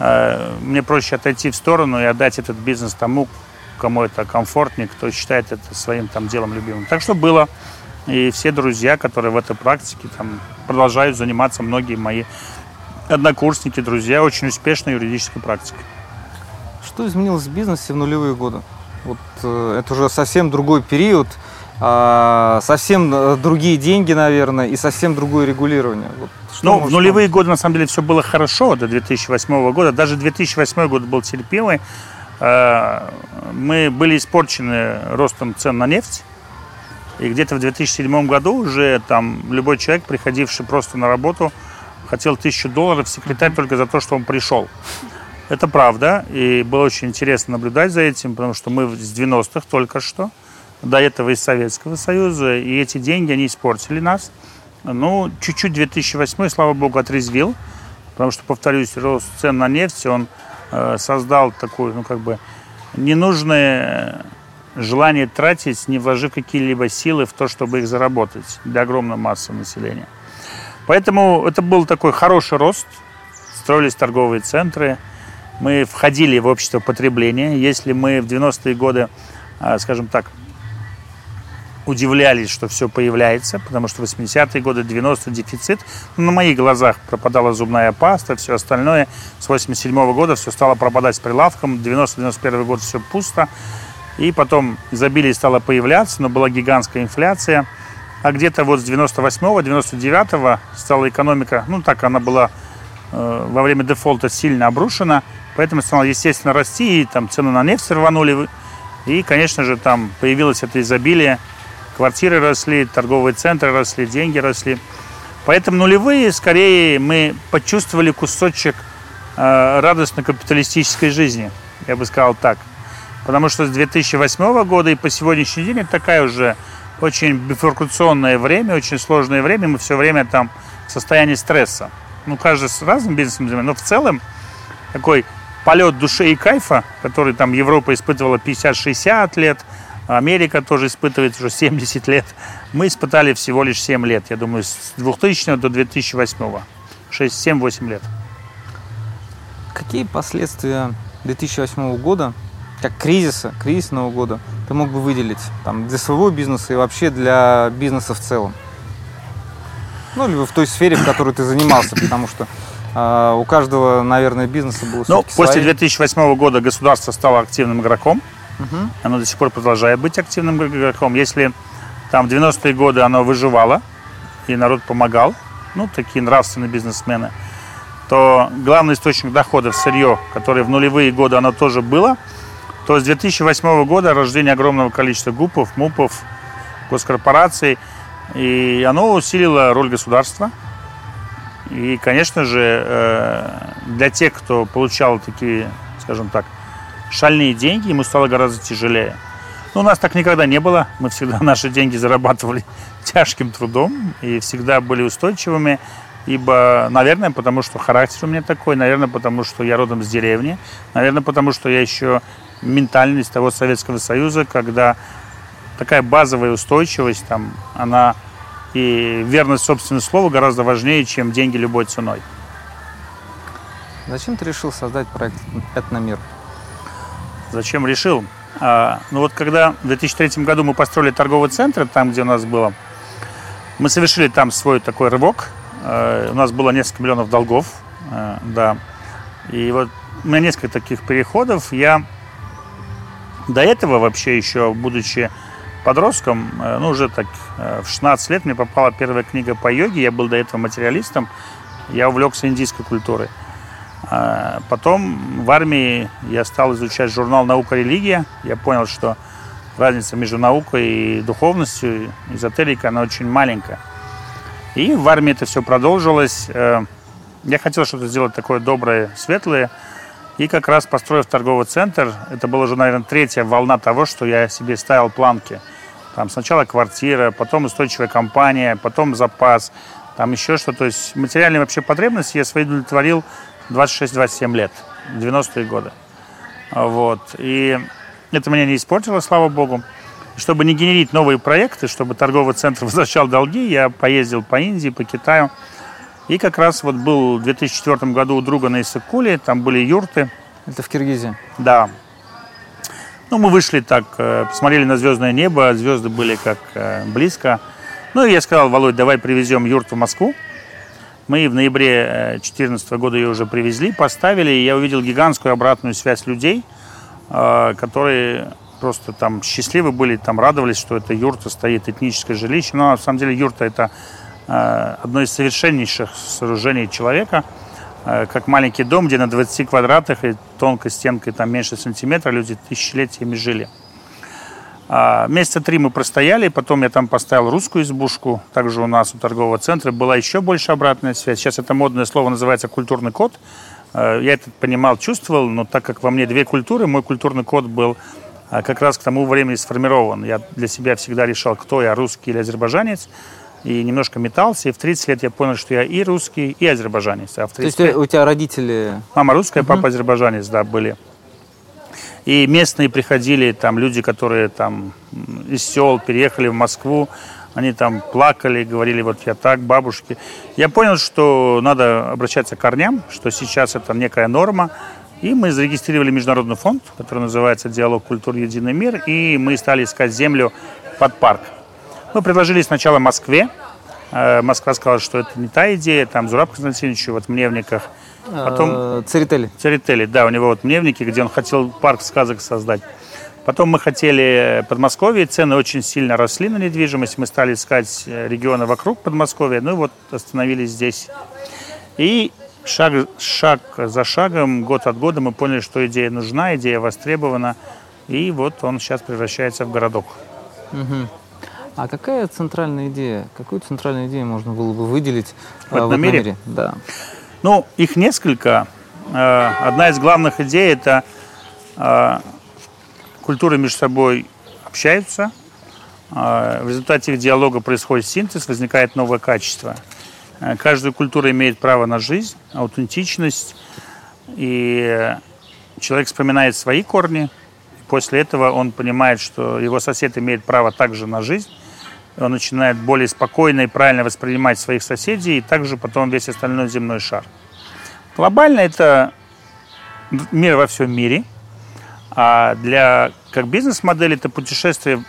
Э, мне проще отойти в сторону и отдать этот бизнес тому, кому это комфортнее, кто считает это своим там делом любимым. Так что было. И все друзья, которые в этой практике там, продолжают заниматься, многие мои однокурсники, друзья, очень успешной юридической практикой. Что изменилось в бизнесе в нулевые годы? Вот э, это уже совсем другой период, э, совсем э, другие деньги, наверное, и совсем другое регулирование. Вот ну, в нулевые годы, на самом деле, все было хорошо до 2008 года. Даже 2008 год был терпимый. Э, мы были испорчены ростом цен на нефть. И где-то в 2007 году уже там любой человек, приходивший просто на работу, хотел тысячу долларов секретарь только за то, что он пришел. Это правда, и было очень интересно наблюдать за этим, потому что мы с 90-х только что, до этого из Советского Союза, и эти деньги, они испортили нас. Ну, чуть-чуть 2008, слава богу, отрезвил, потому что, повторюсь, рост цен на нефть, он создал такое, ну, как бы, ненужное желание тратить, не вложив какие-либо силы в то, чтобы их заработать для огромной массы населения. Поэтому это был такой хороший рост, строились торговые центры, мы входили в общество потребления. Если мы в 90-е годы, э, скажем так, удивлялись, что все появляется, потому что 80-е годы, 90-е дефицит. Ну, на моих глазах пропадала зубная паста, все остальное. С 87 -го года все стало пропадать с прилавком. 90-91 год все пусто. И потом изобилие стало появляться, но была гигантская инфляция. А где-то вот с 98-го, 99-го стала экономика, ну так она была э, во время дефолта сильно обрушена, поэтому стала, естественно, расти, и там цены на нефть рванули, и, конечно же, там появилось это изобилие, Квартиры росли, торговые центры росли, деньги росли. Поэтому нулевые, скорее, мы почувствовали кусочек э, радостно-капиталистической жизни, я бы сказал так. Потому что с 2008 года и по сегодняшний день это такая уже очень бифуркационное время, очень сложное время, мы все время там в состоянии стресса. Ну, каждый с разным бизнесом но в целом такой полет души и кайфа, который там Европа испытывала 50-60 лет, Америка тоже испытывает уже 70 лет. Мы испытали всего лишь 7 лет, я думаю, с 2000 до 2008. 6-7-8 лет. Какие последствия 2008 года, как кризиса, кризисного года, ты мог бы выделить там, для своего бизнеса и вообще для бизнеса в целом? Ну, либо в той сфере, в которой ты занимался, потому что э, у каждого, наверное, бизнеса было Ну, после 2008 года государство стало активным игроком. Угу. Оно до сих пор продолжает быть активным игроком. Если там в 90-е годы оно выживало, и народ помогал, ну, такие нравственные бизнесмены, то главный источник доходов сырье, который в нулевые годы оно тоже было, то с 2008 года рождение огромного количества ГУПов, МУПов, госкорпораций, и оно усилило роль государства. И, конечно же, э, для тех, кто получал такие, скажем так, шальные деньги, ему стало гораздо тяжелее. Но у нас так никогда не было. Мы всегда (laughs) наши деньги зарабатывали (laughs) тяжким трудом и всегда были устойчивыми. Ибо, наверное, потому что характер у меня такой, наверное, потому что я родом с деревни, наверное, потому что я еще ментальность того Советского Союза, когда такая базовая устойчивость, там, она и верность собственному слову гораздо важнее, чем деньги любой ценой. Зачем ты решил создать проект «Этномир»? Зачем решил? А, ну вот когда в 2003 году мы построили торговый центр, там, где у нас было, мы совершили там свой такой рывок. А, у нас было несколько миллионов долгов, а, да. И вот у меня несколько таких переходов. Я до этого вообще еще, будучи подростком, э, ну уже так э, в 16 лет мне попала первая книга по йоге. Я был до этого материалистом. Я увлекся индийской культурой. А потом в армии я стал изучать журнал «Наука и религия». Я понял, что разница между наукой и духовностью, эзотерикой, она очень маленькая. И в армии это все продолжилось. Э, я хотел что-то сделать такое доброе, светлое. И как раз построив торговый центр, это была уже, наверное, третья волна того, что я себе ставил планки. Там сначала квартира, потом устойчивая компания, потом запас, там еще что-то. То есть материальные вообще потребности я свои удовлетворил 26-27 лет, 90-е годы. Вот. И это меня не испортило, слава богу. Чтобы не генерить новые проекты, чтобы торговый центр (laughs) возвращал долги, я поездил по Индии, по Китаю. И как раз вот был в 2004 году у друга на Исыкуле, там были юрты. Это в Киргизии? Да. Ну, мы вышли так, э, посмотрели на звездное небо, звезды были как э, близко. Ну, и я сказал, Володь, давай привезем юрту в Москву. Мы в ноябре 2014 года ее уже привезли, поставили, и я увидел гигантскую обратную связь людей, э, которые просто там счастливы были, там радовались, что эта юрта стоит, этническое жилище. Но на самом деле юрта это э, одно из совершеннейших сооружений человека, э, как маленький дом, где на 20 квадратах и тонкой стенкой там меньше сантиметра люди тысячелетиями жили. А, месяца три мы простояли, потом я там поставил русскую избушку, также у нас у торгового центра была еще больше обратная связь. Сейчас это модное слово называется культурный код. А, я это понимал, чувствовал, но так как во мне две культуры, мой культурный код был а, как раз к тому времени сформирован. Я для себя всегда решал, кто я, русский или азербайджанец. И немножко метался, и в 30 лет я понял, что я и русский, и азербайджанец. А в 35... То есть у тебя родители... Мама русская, папа азербайджанец, да, были. И местные приходили, там люди, которые там из сел переехали в Москву, они там плакали, говорили, вот я так, бабушки. Я понял, что надо обращаться к корням, что сейчас это некая норма. И мы зарегистрировали международный фонд, который называется «Диалог культур. Единый мир», и мы стали искать землю под парк. Мы предложили сначала Москве. Э, Москва сказала, что это не та идея, там Зураб Константинович в Мневниках. Потом... Э, Церетели. Церетели, да, у него вот Мневники, где он хотел парк сказок создать. Потом мы хотели Подмосковье, цены очень сильно росли на недвижимость, мы стали искать э, регионы вокруг Подмосковья, ну и вот остановились здесь. И шаг, шаг за шагом, год от года мы поняли, что идея нужна, идея востребована, и вот он сейчас превращается в городок. Угу. А какая центральная идея? Какую центральную идею можно было бы выделить в, в этом мире? Да. Ну, их несколько. Э, одна из главных идей – это э, культуры между собой общаются, э, в результате их диалога происходит синтез, возникает новое качество. Каждая культура имеет право на жизнь, аутентичность, и человек вспоминает свои корни, после этого он понимает, что его сосед имеет право также на жизнь, он начинает более спокойно и правильно воспринимать своих соседей и также потом весь остальной земной шар. Глобально это мир во всем мире, а для как бизнес-модель это путешествие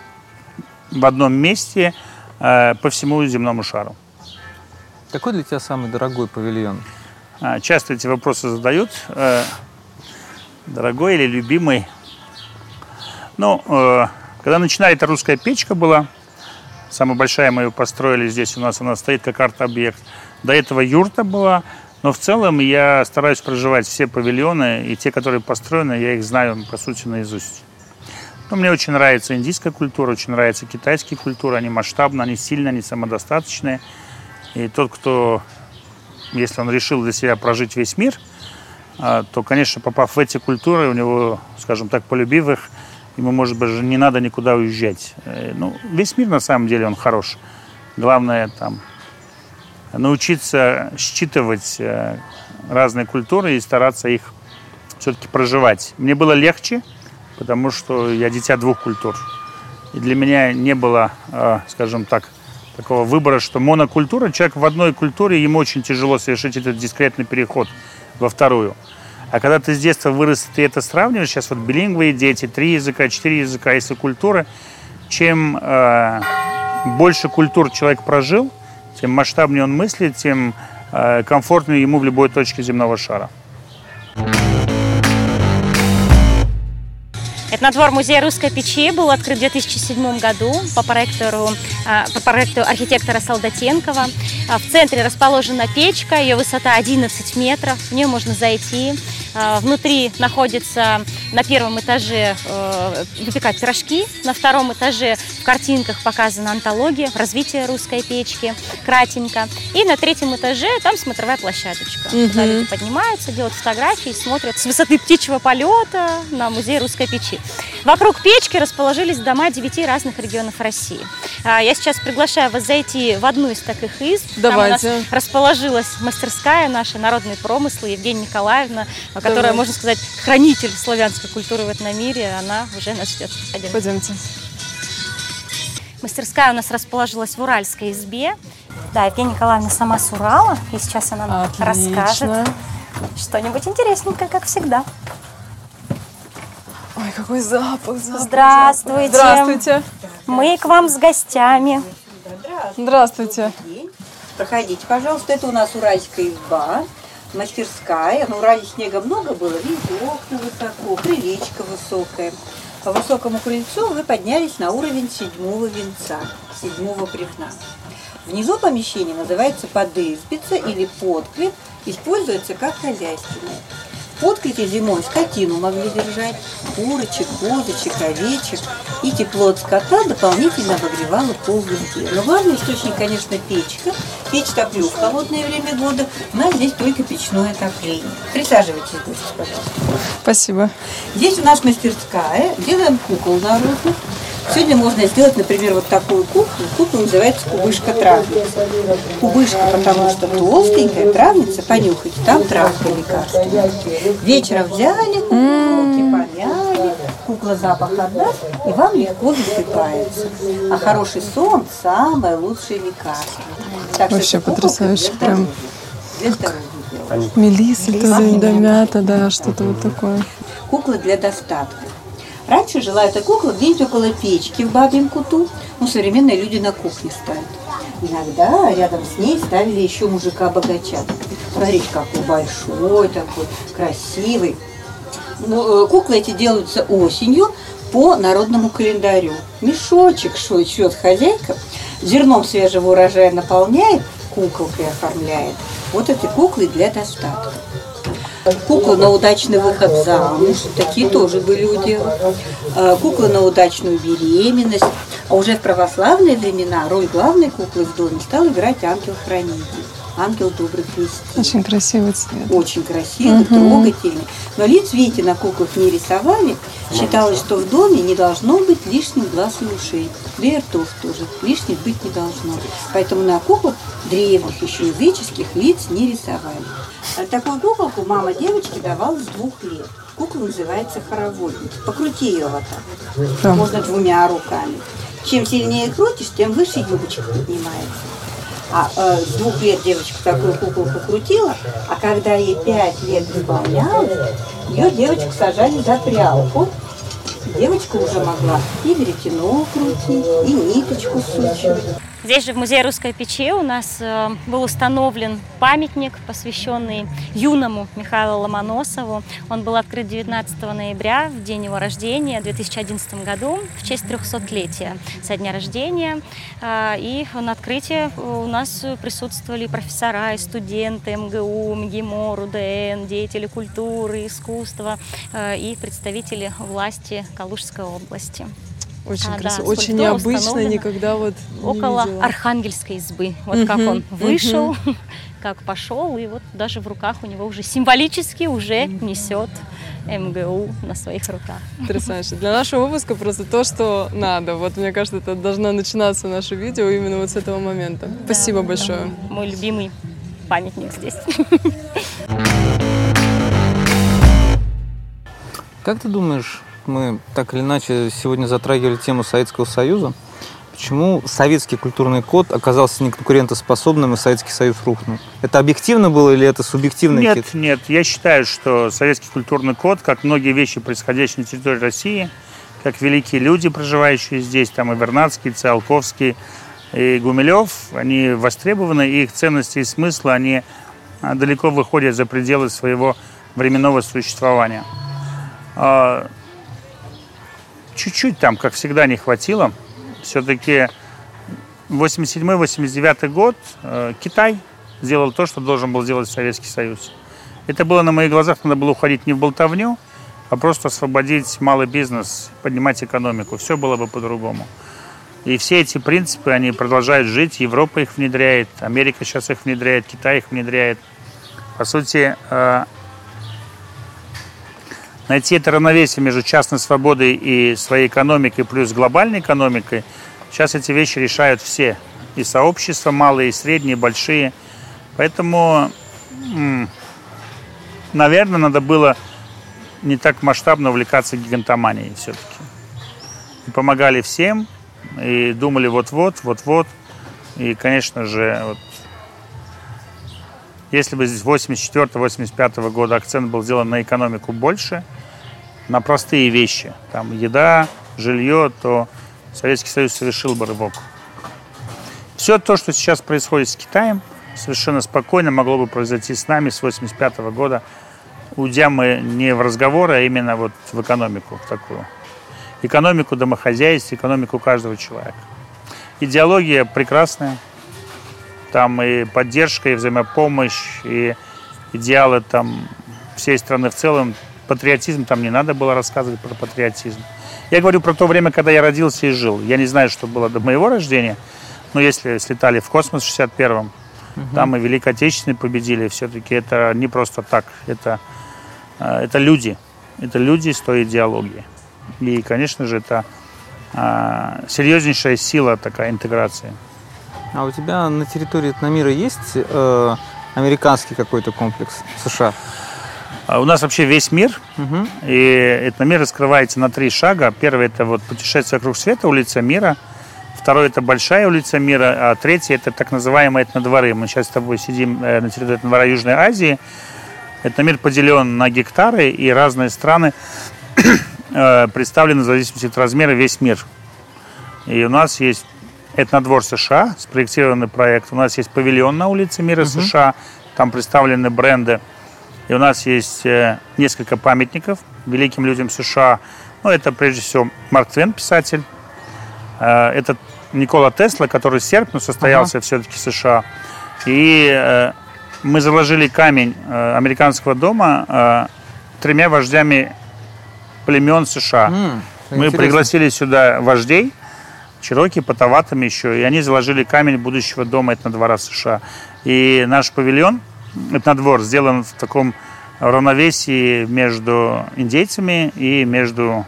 в одном месте э, по всему земному шару. Какой для тебя самый дорогой павильон? А, часто эти вопросы задают. Э, дорогой или любимый? Ну, э, когда начинали, это русская печка была, Самая большая мы ее построили здесь у нас, она стоит как арт-объект. До этого юрта была, но в целом я стараюсь проживать все павильоны, и те, которые построены, я их знаю, по сути, наизусть. Но мне очень нравится индийская культура, очень нравится китайская культура. Они масштабные, они сильные, они самодостаточные. И тот, кто, если он решил для себя прожить весь мир, а, то, конечно, попав в эти культуры, у него, скажем так, полюбив их, ему, может быть, не надо никуда уезжать. Э, ну, весь мир, на самом деле, он хорош. Главное, там, научиться считывать э, разные культуры и стараться их все-таки проживать. Мне было легче, потому что я дитя двух культур. И для меня не было, э, скажем так, такого выбора, что монокультура, человек в одной культуре, ему очень тяжело совершить этот дискретный переход во вторую. А когда ты с детства вырос, ты это сравниваешь, сейчас вот билингвые дети, три языка, четыре языка, если культуры, чем э, больше культур человек прожил, тем масштабнее он мыслит, тем э, комфортнее ему в любой точке земного шара. Этнодвор музея русской печи был открыт в 2007 году по проекту, а, по проекту архитектора Солдатенкова. А, в центре расположена печка, ее высота 11 метров, в нее можно зайти. А, внутри находится на первом этаже э, выпекать пирожки, на втором этаже в картинках показана антология развития русской печки, кратенько. И на третьем этаже там смотровая площадочка. Угу. Туда люди поднимаются, делают фотографии, смотрят с высоты птичьего полета на музей русской печи. Вокруг печки расположились дома девяти разных регионов России. А, я сейчас приглашаю вас зайти в одну из таких изб. Давайте. Там у нас расположилась мастерская наша «Народные промыслы» Евгения Николаевна, которая, можно сказать, хранитель славянской культуры в этом мире. Она уже нас ждет. Пойдемте. Пойдемте. Мастерская у нас расположилась в Уральской избе. Да, Евгения Николаевна сама с Урала, и сейчас она нам Отлично. расскажет что-нибудь интересненькое, как всегда. Ой, какой запах, запах Здравствуйте. Здравствуйте. Мы к вам с гостями. Здравствуйте. Проходите, пожалуйста. Это у нас уральская изба, мастерская. На Урале снега много было. Видите, окна высоко, крылечко высокое. По высокому крыльцу вы поднялись на уровень седьмого венца, седьмого бревна. Внизу помещение называется подызбица или подквет, используется как хозяйственное. Подкрите зимой скотину могли держать, курочек, козочек, овечек. И тепло от скота дополнительно обогревало пол в избе. Но главный источник, конечно, печка. Печь топлю в холодное время года. У нас здесь только печное отопление. Присаживайтесь, гости, пожалуйста. Спасибо. Здесь у нас мастерская. Делаем кукол народных. Сегодня можно сделать, например, вот такую куклу. Кукла называется кубышка травница. Кубышка, потому что толстенькая травница, понюхайте, там травка лекарственная. Вечером взяли, куклу, помяли, кукла запах отдаст, и вам легко засыпается. А хороший сон – самое лучшее лекарство. Так Вообще потрясающе, прям. Мелиса, да, мята, да, что-то вот такое. Кукла для достатка. Раньше жила эта кукла где-нибудь около печки в бабьем куту, но современные люди на кухне ставят. Иногда рядом с ней ставили еще мужика-богача. Смотрите, какой большой такой, красивый. Ну, э, куклы эти делаются осенью по народному календарю. Мешочек шьет хозяйка, зерном свежего урожая наполняет, куколкой оформляет. Вот эти куклы для достатка. Куклы на удачный выход замуж, такие тоже были у девок. А, куклы на удачную беременность. А уже в православные времена роль главной куклы в доме стал играть ангел-хранитель ангел добрых вестей. Очень красивый цвет. Очень красивый, угу. трогательный. Но лиц, видите, на куклах не рисовали. Считалось, что в доме не должно быть лишних глаз и ушей. Да и ртов тоже. Лишних быть не должно. Поэтому на куклах древних, еще языческих лиц не рисовали. А такую куколку мама девочки давала с двух лет. Кукла называется хороводник. Покрути ее вот так. Да. Можно двумя руками. Чем сильнее крутишь, тем выше юбочка поднимается. А э, с двух лет девочка такую куклу покрутила, а когда ей пять лет исполнялось, ее девочку сажали за прялку. Девочка уже могла и веретено крутить, и ниточку сучить. Здесь же в Музее русской печи у нас э, был установлен памятник, посвященный юному Михаилу Ломоносову. Он был открыт 19 ноября, в день его рождения, в 2011 году, в честь 300-летия со дня рождения. Э, и на открытии у нас присутствовали профессора и студенты МГУ, МГИМО, РУДН, деятели культуры, искусства э, и представители власти Калужской области. Очень а, красиво, да, очень необычно, никогда вот Около не Архангельской избы. Вот как он вышел, (laughs) как пошел, и вот даже в руках у него уже символически уже несет МГУ на своих руках. Потрясающе. Для нашего выпуска просто то, что надо. Вот мне кажется, это должно начинаться наше видео именно вот с этого момента. Да, Спасибо большое. Да. Мой любимый памятник здесь. Как ты думаешь, мы так или иначе сегодня затрагивали тему Советского Союза. Почему советский культурный код оказался неконкурентоспособным и Советский Союз рухнул? Это объективно было или это субъективно? Нет, какие нет. Я считаю, что советский культурный код, как многие вещи, происходящие на территории России, как великие люди, проживающие здесь, там и Вернадский, и Циолковский, и Гумилев, они востребованы, и их ценности и смыслы, они а, далеко выходят за пределы своего временного существования. Чуть-чуть там, как всегда, не хватило. Все-таки 87-89 год э, Китай сделал то, что должен был сделать Советский Союз. Это было на моих глазах, надо было уходить не в болтовню, а просто освободить малый бизнес, поднимать экономику. Все было бы по-другому. И все эти принципы, они продолжают жить. Европа их внедряет, Америка сейчас их внедряет, Китай их внедряет. По сути, э, найти это равновесие между частной свободой и своей экономикой плюс глобальной экономикой, сейчас эти вещи решают все. И сообщества малые, и средние, и большие. Поэтому, наверное, надо было не так масштабно увлекаться гигантоманией все-таки. Помогали всем, и думали вот-вот, вот-вот. И, конечно же, вот, если бы здесь 84-85 года акцент был сделан на экономику больше – на простые вещи, там еда, жилье, то Советский Союз совершил бы рывок. Все то, что сейчас происходит с Китаем, совершенно спокойно могло бы произойти с нами с 85 года. Уйдя мы не в разговоры, а именно вот в экономику в такую. Экономику домохозяйства, экономику каждого человека. Идеология прекрасная. Там и поддержка, и взаимопомощь, и идеалы там всей страны в целом патриотизм, там не надо было рассказывать про патриотизм. Я говорю про то время, когда я родился и жил. Я не знаю, что было до моего рождения, но если слетали в космос в 61-м, угу. там и Великой Отечественной победили, все-таки это не просто так, это, э, это люди, это люди с той идеологией. И, конечно же, это а, серьезнейшая сила такая интеграции. А у тебя на территории этномира есть э, американский какой-то комплекс США? А у нас вообще весь мир, угу. и этот мир раскрывается на три шага. Первый это вот путешествие вокруг света, улица мира. Второй это большая улица мира, а третий это так называемые этнодворы. Мы сейчас с тобой сидим э, на территории этнодвора Южной Азии. Этот мир поделен на гектары, и разные страны (clears throat) э, представлены в зависимости от размера весь мир. И у нас есть этнодвор США, спроектированный проект. У нас есть павильон на улице мира угу. США, там представлены бренды и у нас есть э, несколько памятников великим людям США. Ну, это прежде всего Марк Твен, писатель. Э, это Никола Тесла, который серб, но состоялся ага. все-таки в США. И э, мы заложили камень американского дома тремя вождями племен США. Mm, мы интересно. пригласили сюда вождей, Чироки, Потаватами еще, и они заложили камень будущего дома этнодвора США. И наш павильон этнодвор сделан в таком равновесии между индейцами и между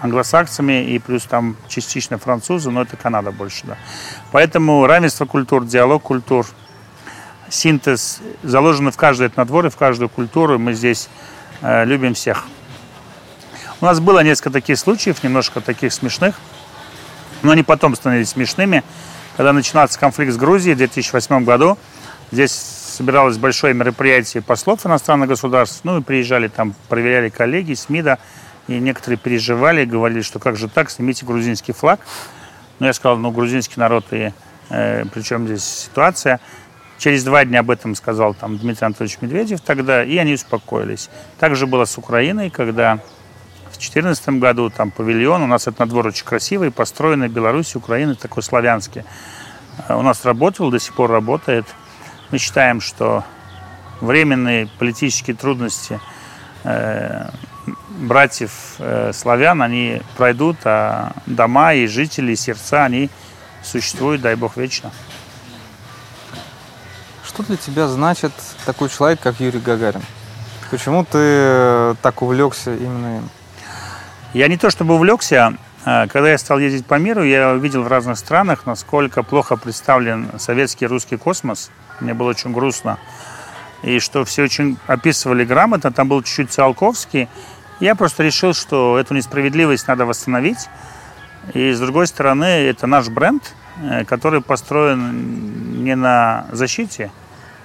англосаксами и плюс там частично французы, но это Канада больше, да. Поэтому равенство культур, диалог культур, синтез заложены в каждый этнодвор и в каждую культуру. Мы здесь э, любим всех. У нас было несколько таких случаев, немножко таких смешных, но они потом становились смешными. Когда начинался конфликт с Грузией в 2008 году, здесь собиралось большое мероприятие послов иностранных государств. Ну и приезжали там, проверяли коллеги с МИДа. И некоторые переживали, говорили, что как же так, снимите грузинский флаг. Но я сказал, ну грузинский народ и э, причем здесь ситуация. Через два дня об этом сказал там Дмитрий Анатольевич Медведев тогда, и они успокоились. Также было с Украиной, когда 2014 году там павильон, у нас это надвор очень красивый, построенный Беларусь, Украина, такой славянский. Э, у нас работал, до сих пор работает. Мы считаем, что временные политические трудности э, братьев э, славян, они пройдут, а дома и жители, и сердца, они существуют, дай Бог, вечно. Что для тебя значит такой человек, как Юрий Гагарин? Почему ты э, так увлекся именно им? Я не то чтобы увлекся, а когда я стал ездить по миру, я увидел в разных странах, насколько плохо представлен советский русский космос. Мне было очень грустно. И что все очень описывали грамотно, там был чуть-чуть Циолковский. Я просто решил, что эту несправедливость надо восстановить. И с другой стороны, это наш бренд, э, который построен не на защите,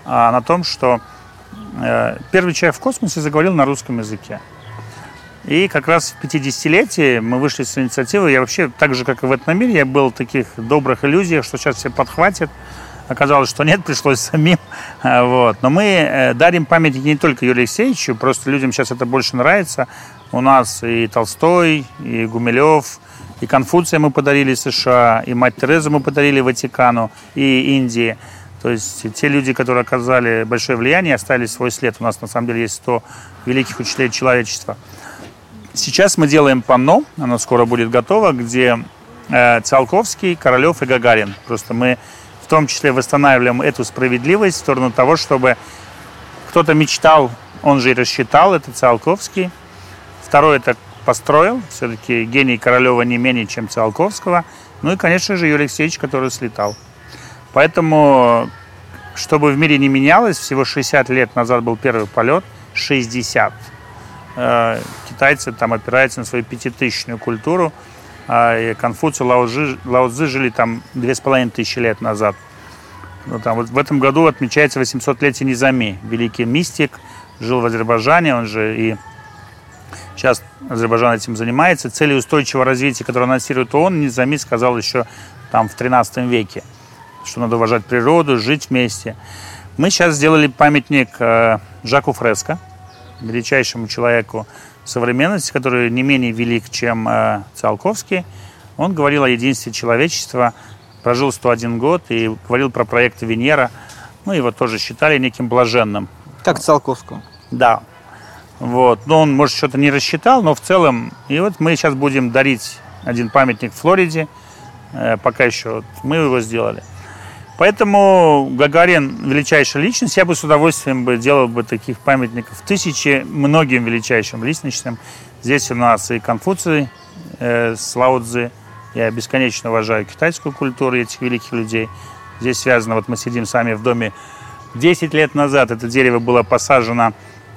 а на том, что э, первый человек в космосе заговорил на русском языке. И как раз в 50-летие мы вышли с инициативой. Я вообще, так же, как и в этом мире, я был в таких добрых иллюзиях, что сейчас все подхватят. Оказалось, что нет, (laughs) пришлось самим. А, вот. Но мы э, дарим памятники не только Юрию Алексеевичу, просто людям сейчас это больше нравится. У нас и Толстой, и Гумилев, и Конфуция мы подарили США, и мать Терезу мы подарили Ватикану, и Индии. То есть те люди, которые оказали большое влияние, оставили свой след. У нас на самом деле есть 100 великих учителей человечества. Сейчас мы делаем панно, оно скоро будет готово, где э, Циолковский, Королев и Гагарин. Просто мы в том числе восстанавливаем эту справедливость в сторону того, чтобы кто-то мечтал, он же и рассчитал, это Циолковский. Второй это построил, все-таки гений Королева не менее, чем Циолковского. Ну и, конечно же, Юрий Алексеевич, который слетал. Поэтому, чтобы в мире не менялось, всего 60 лет назад был первый полет, 60. Э, китайцы там опираются на свою пятитысячную культуру, а Конфуций, Лао, жили там две с половиной тысячи лет назад. Ну, там, вот в этом году отмечается 800-летие Низами, великий мистик, жил в Азербайджане, он же и сейчас Азербайджан этим занимается. Цели устойчивого развития, которые анонсирует ООН, Низами сказал еще там в 13 веке что надо уважать природу, жить вместе. Мы сейчас сделали памятник э, Жаку Фреско, величайшему человеку современности, который не менее велик, чем э, Циолковский. Он говорил о единстве человечества, прожил 101 год и говорил про проект Венера. Ну, его тоже считали неким блаженным. Как Циолковского? Да. Вот. Но он, может, что-то не рассчитал, но в целом... И вот мы сейчас будем дарить один памятник в Флориде. Э, пока еще мы его сделали. Поэтому Гагарин величайшая личность. Я бы с удовольствием бы делал бы таких памятников тысячи многим величайшим личностям. Здесь у нас и Конфуций э, с Лао Цзи. Я бесконечно уважаю китайскую культуру этих великих людей. Здесь связано, вот мы сидим сами в доме. Десять лет назад это дерево было посажено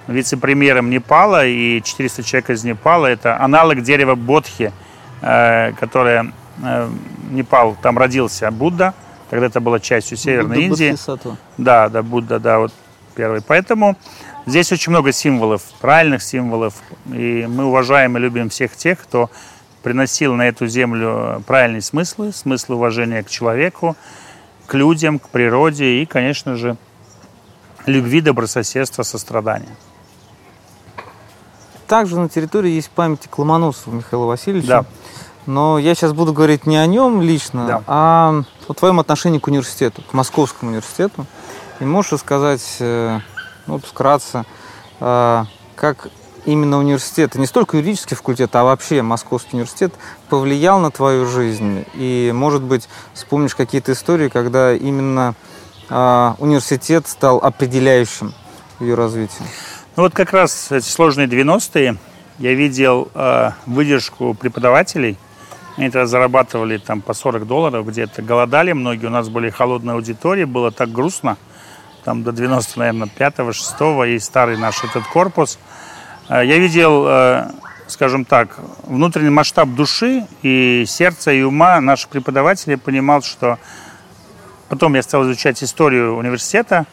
вице-премьером Непала, и 400 человек из Непала. Это аналог дерева Бодхи, э, которое э, Непал, там родился Будда – Тогда это была частью Северной Будда Индии. Да, да, Будда, да, вот первый. Поэтому здесь очень много символов, правильных символов. И мы уважаем и любим всех тех, кто приносил на эту землю правильные смыслы, смыслы уважения к человеку, к людям, к природе и, конечно же, любви, добрососедства, сострадания. Также на территории есть памятник Ломоносову Михаила Васильевича. Да. Но я сейчас буду говорить не о нем лично, да. а о твоем отношении к университету, к Московскому университету. И можешь рассказать, э, ну, вкратце, э, как именно университет, не столько юридический факультет, а вообще Московский университет повлиял на твою жизнь? И, может быть, вспомнишь какие-то истории, когда именно э, университет стал определяющим в ее развитии? Ну вот как раз эти сложные 90-е я видел э, выдержку преподавателей, они тогда зарабатывали там по 40 долларов где-то, голодали многие, у нас были холодные аудитории, было так грустно, там до 90, наверное, 5 6 и старый наш этот корпус. Э, я видел, э, скажем так, внутренний масштаб души и сердца, и ума наших преподавателей, понимал, что потом я стал изучать историю университета,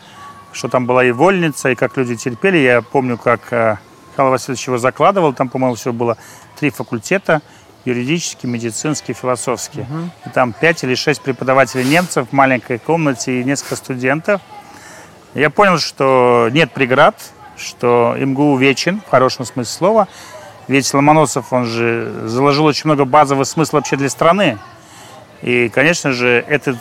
что там была и вольница, и как люди терпели. Я помню, как э, Михаил Васильевич его закладывал, там, по-моему, всего было. Три факультета – юридический, медицинский, философский. Угу. И там пять или шесть преподавателей немцев в маленькой комнате и несколько студентов. Я понял, что нет преград, что МГУ вечен, в хорошем смысле слова. Ведь Ломоносов, он же заложил очень много базового смысла вообще для страны. И, конечно же, этот,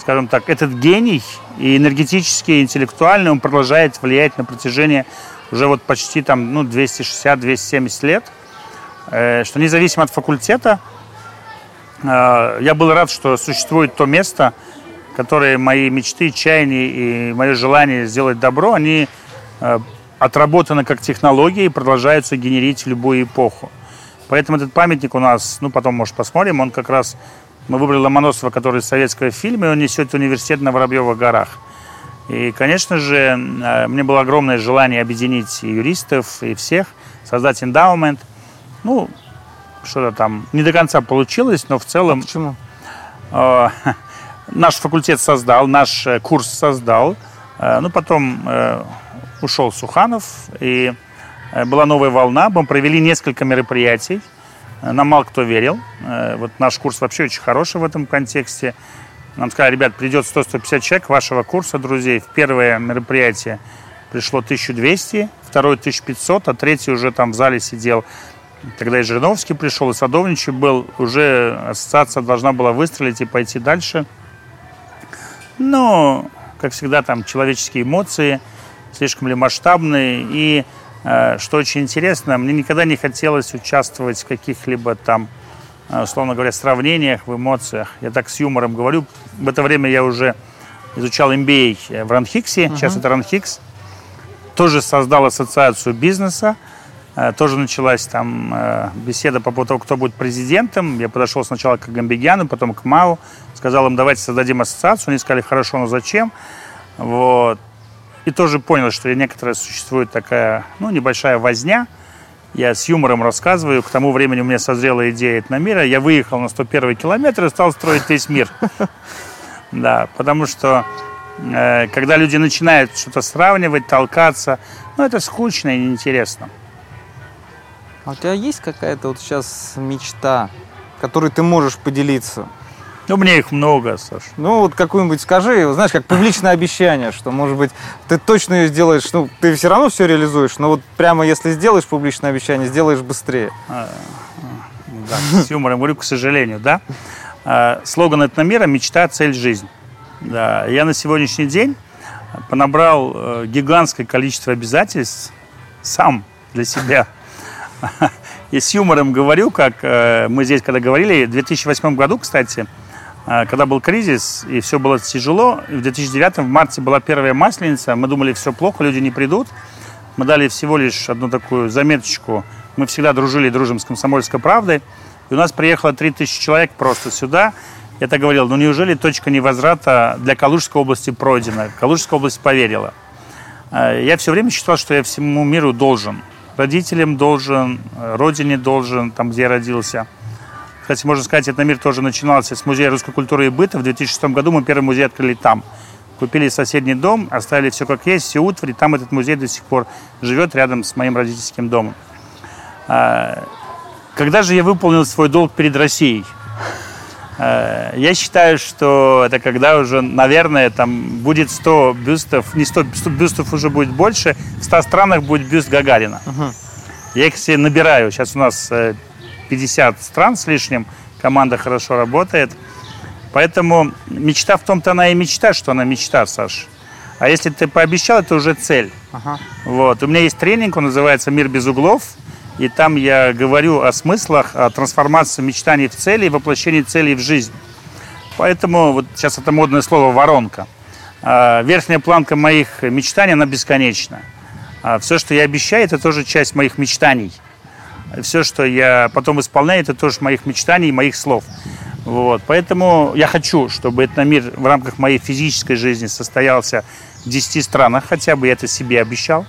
скажем так, этот гений и энергетический, и интеллектуальный, он продолжает влиять на протяжении уже вот почти там, ну, 260-270 лет, что независимо от факультета, э, я был рад, что существует то место, которое мои мечты, чаяния и мое желание сделать добро, они э, отработаны как технологии и продолжаются генерить любую эпоху. Поэтому этот памятник у нас, ну, потом, может, посмотрим, он как раз, мы выбрали Ломоносова, который из советского фильма, и он несет университет на Воробьевых горах. И, конечно же, э, мне было огромное желание объединить и юристов, и всех, создать эндаумент. Ну, что-то там не до конца получилось, но в целом... А почему? Э, (laughs) наш факультет создал, наш э, курс создал. Э, ну, потом э, ушел Суханов, и э, была новая волна. Мы провели несколько мероприятий. Э, нам мало кто верил. Вот наш курс вообще очень хороший в этом контексте. Нам сказали, ребят, придет 100-150 человек вашего курса, друзей. В первое мероприятие пришло 1200, второе 1500, а третий уже там в зале сидел. Тогда и Жириновский пришел, и Садовничий был. Уже ассоциация должна была выстрелить и пойти дальше. Но, как всегда, там человеческие эмоции, слишком ли масштабные. И, э, что очень интересно, мне никогда не хотелось участвовать в каких-либо там Э, условно говоря, сравнениях, в эмоциях. Я так с юмором говорю. В это время я уже изучал MBA в Ранхиксе, uh-huh. сейчас это Ранхикс. Тоже создал ассоциацию бизнеса. Э, тоже началась там беседа по поводу того, кто будет президентом. Я подошел сначала к Гамбигяну, потом к МАУ. Сказал им, давайте создадим ассоциацию. Они сказали, хорошо, но зачем? Вот. И тоже понял, что некоторая существует такая, ну, небольшая возня – я с юмором рассказываю. К тому времени у меня созрела идея этномира. Я выехал на 101 километр и стал строить весь мир. (laughs) Да, потому что э, когда люди начинают что-то сравнивать, толкаться, ну, это скучно и неинтересно. А у тебя есть какая-то вот сейчас мечта, которой ты можешь поделиться? Ну, мне их много, Саш. Ну, вот какую-нибудь скажи, знаешь, как публичное обещание, что, может быть, ты точно ее сделаешь, ну, ты все равно все реализуешь, но вот прямо если сделаешь публичное обещание, сделаешь быстрее. А, да, с юмором говорю, к сожалению, да. А, слоган «Этномира» – мечта, цель, жизнь. Да, я на сегодняшний день понабрал э, гигантское количество обязательств сам для себя. (laughs) И с юмором говорю, как э, мы здесь когда говорили, в 2008 году, кстати, а, когда был кризис, и все было тяжело, в 2009 в марте была первая масленица, мы думали, все плохо, люди не придут. Мы дали всего лишь одну такую заметочку. Мы всегда дружили и дружим с «Комсомольской правдой». И у нас приехало 3000 человек просто сюда. Я так говорил, ну неужели точка невозврата для Калужской области пройдена? Калужская область поверила. А, я все время считал, что я всему миру должен. Родителям должен, родине должен, там, где я родился – кстати, можно сказать, этот мир тоже начинался с Музея русской культуры и быта. В 2006 году мы первый музей открыли там. Купили соседний дом, оставили все как есть, все утварь, там этот музей до сих пор живет рядом с моим родительским домом. А, когда же я выполнил свой долг перед Россией? А, я считаю, что это когда уже, наверное, там будет 100 бюстов, не 100, 100 бюстов уже будет больше, в 100 странах будет бюст Гагарина. Uh-huh. Я их себе набираю. Сейчас у нас э, 50 стран с лишним, команда хорошо работает. Поэтому мечта в том-то она и мечта, что она мечта, Саш. А если ты пообещал, это уже цель. Ага. Вот. У меня есть тренинг, он называется «Мир без углов». И там я говорю о смыслах, о трансформации мечтаний в цели и воплощении целей в жизнь. Поэтому вот сейчас это модное слово «воронка». А верхняя планка моих мечтаний, она бесконечна. А все, что я обещаю, это тоже часть моих мечтаний – все, что я потом исполняю, это тоже моих мечтаний, моих слов. Вот. Поэтому я хочу, чтобы этот мир в рамках моей физической жизни состоялся в 10 странах, хотя бы я это себе обещал.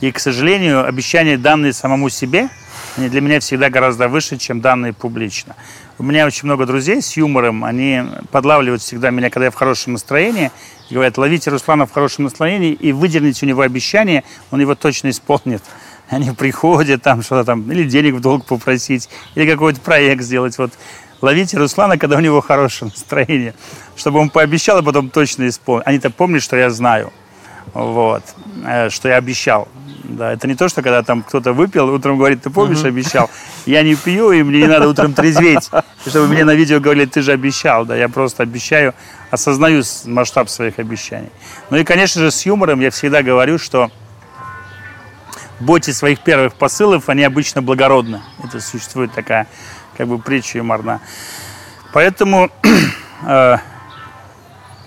И, к сожалению, обещания, данные самому себе, они для меня всегда гораздо выше, чем данные публично. У меня очень много друзей с юмором, они подлавливают всегда меня, когда я в хорошем настроении, и говорят, ловите Руслана в хорошем настроении и выдерните у него обещание, он его точно исполнит они приходят там что-то там, или денег в долг попросить, или какой-то проект сделать. Вот ловите Руслана, когда у него хорошее настроение, чтобы он пообещал, а потом точно исполнил. Они-то помнят, что я знаю, вот, э, что я обещал. Да, это не то, что когда там кто-то выпил, утром говорит, ты помнишь, обещал. Я не пью, и мне не надо утром трезветь, (laughs) чтобы мне на видео говорили, ты же обещал. Да, я просто обещаю, осознаю масштаб своих обещаний. Ну и, конечно же, с юмором я всегда говорю, что боте своих первых посылов, они обычно благородны. Это существует такая как бы притча юморна. Поэтому (clears throat) э,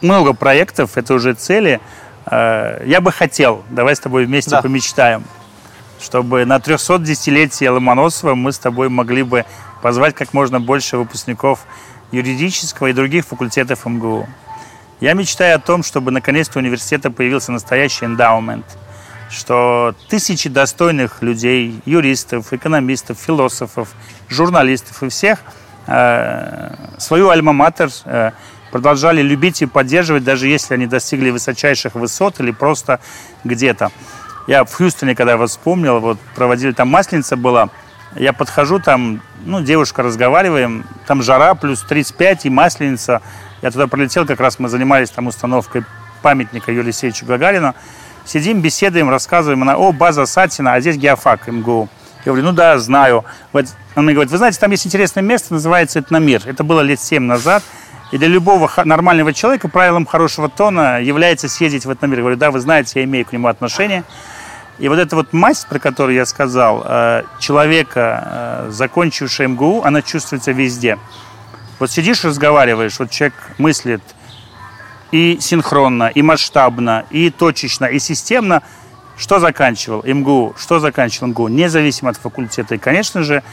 много проектов, это уже цели. Э, я бы хотел, давай с тобой вместе да. помечтаем, чтобы на 310-летие Ломоносова мы с тобой могли бы позвать как можно больше выпускников юридического и других факультетов МГУ. Я мечтаю о том, чтобы наконец-то у университета появился настоящий эндаумент, что тысячи достойных людей, юристов, экономистов, философов, журналистов и всех э, свою альма-матер э, продолжали любить и поддерживать, даже если они достигли высочайших высот или просто где-то. Я в Хьюстоне, когда вас вспомнил, вот проводили там масленица была, я подхожу, там, ну, девушка, разговариваем, там жара, плюс 35 и масленица. Я туда прилетел, как раз мы занимались там установкой памятника Юрию Алексеевичу Гагарину. Сидим, беседуем, рассказываем. Она, о, база Сатина, а здесь геофак МГУ. Я говорю, ну да, знаю. Вот, он мне говорит, вы знаете, там есть интересное место, называется Этномир. Это было лет 7 назад. И для любого нормального человека правилом хорошего тона является съездить в Этномир. Я говорю, да, вы знаете, я имею к нему отношение. И вот эта вот масть, про которую я сказал, э, человека, э, закончившего МГУ, она чувствуется везде. Вот сидишь, разговариваешь, вот человек мыслит и синхронно, и масштабно, и точечно, и системно. Что заканчивал МГУ? Что заканчивал МГУ? Независимо от факультета. И, конечно же,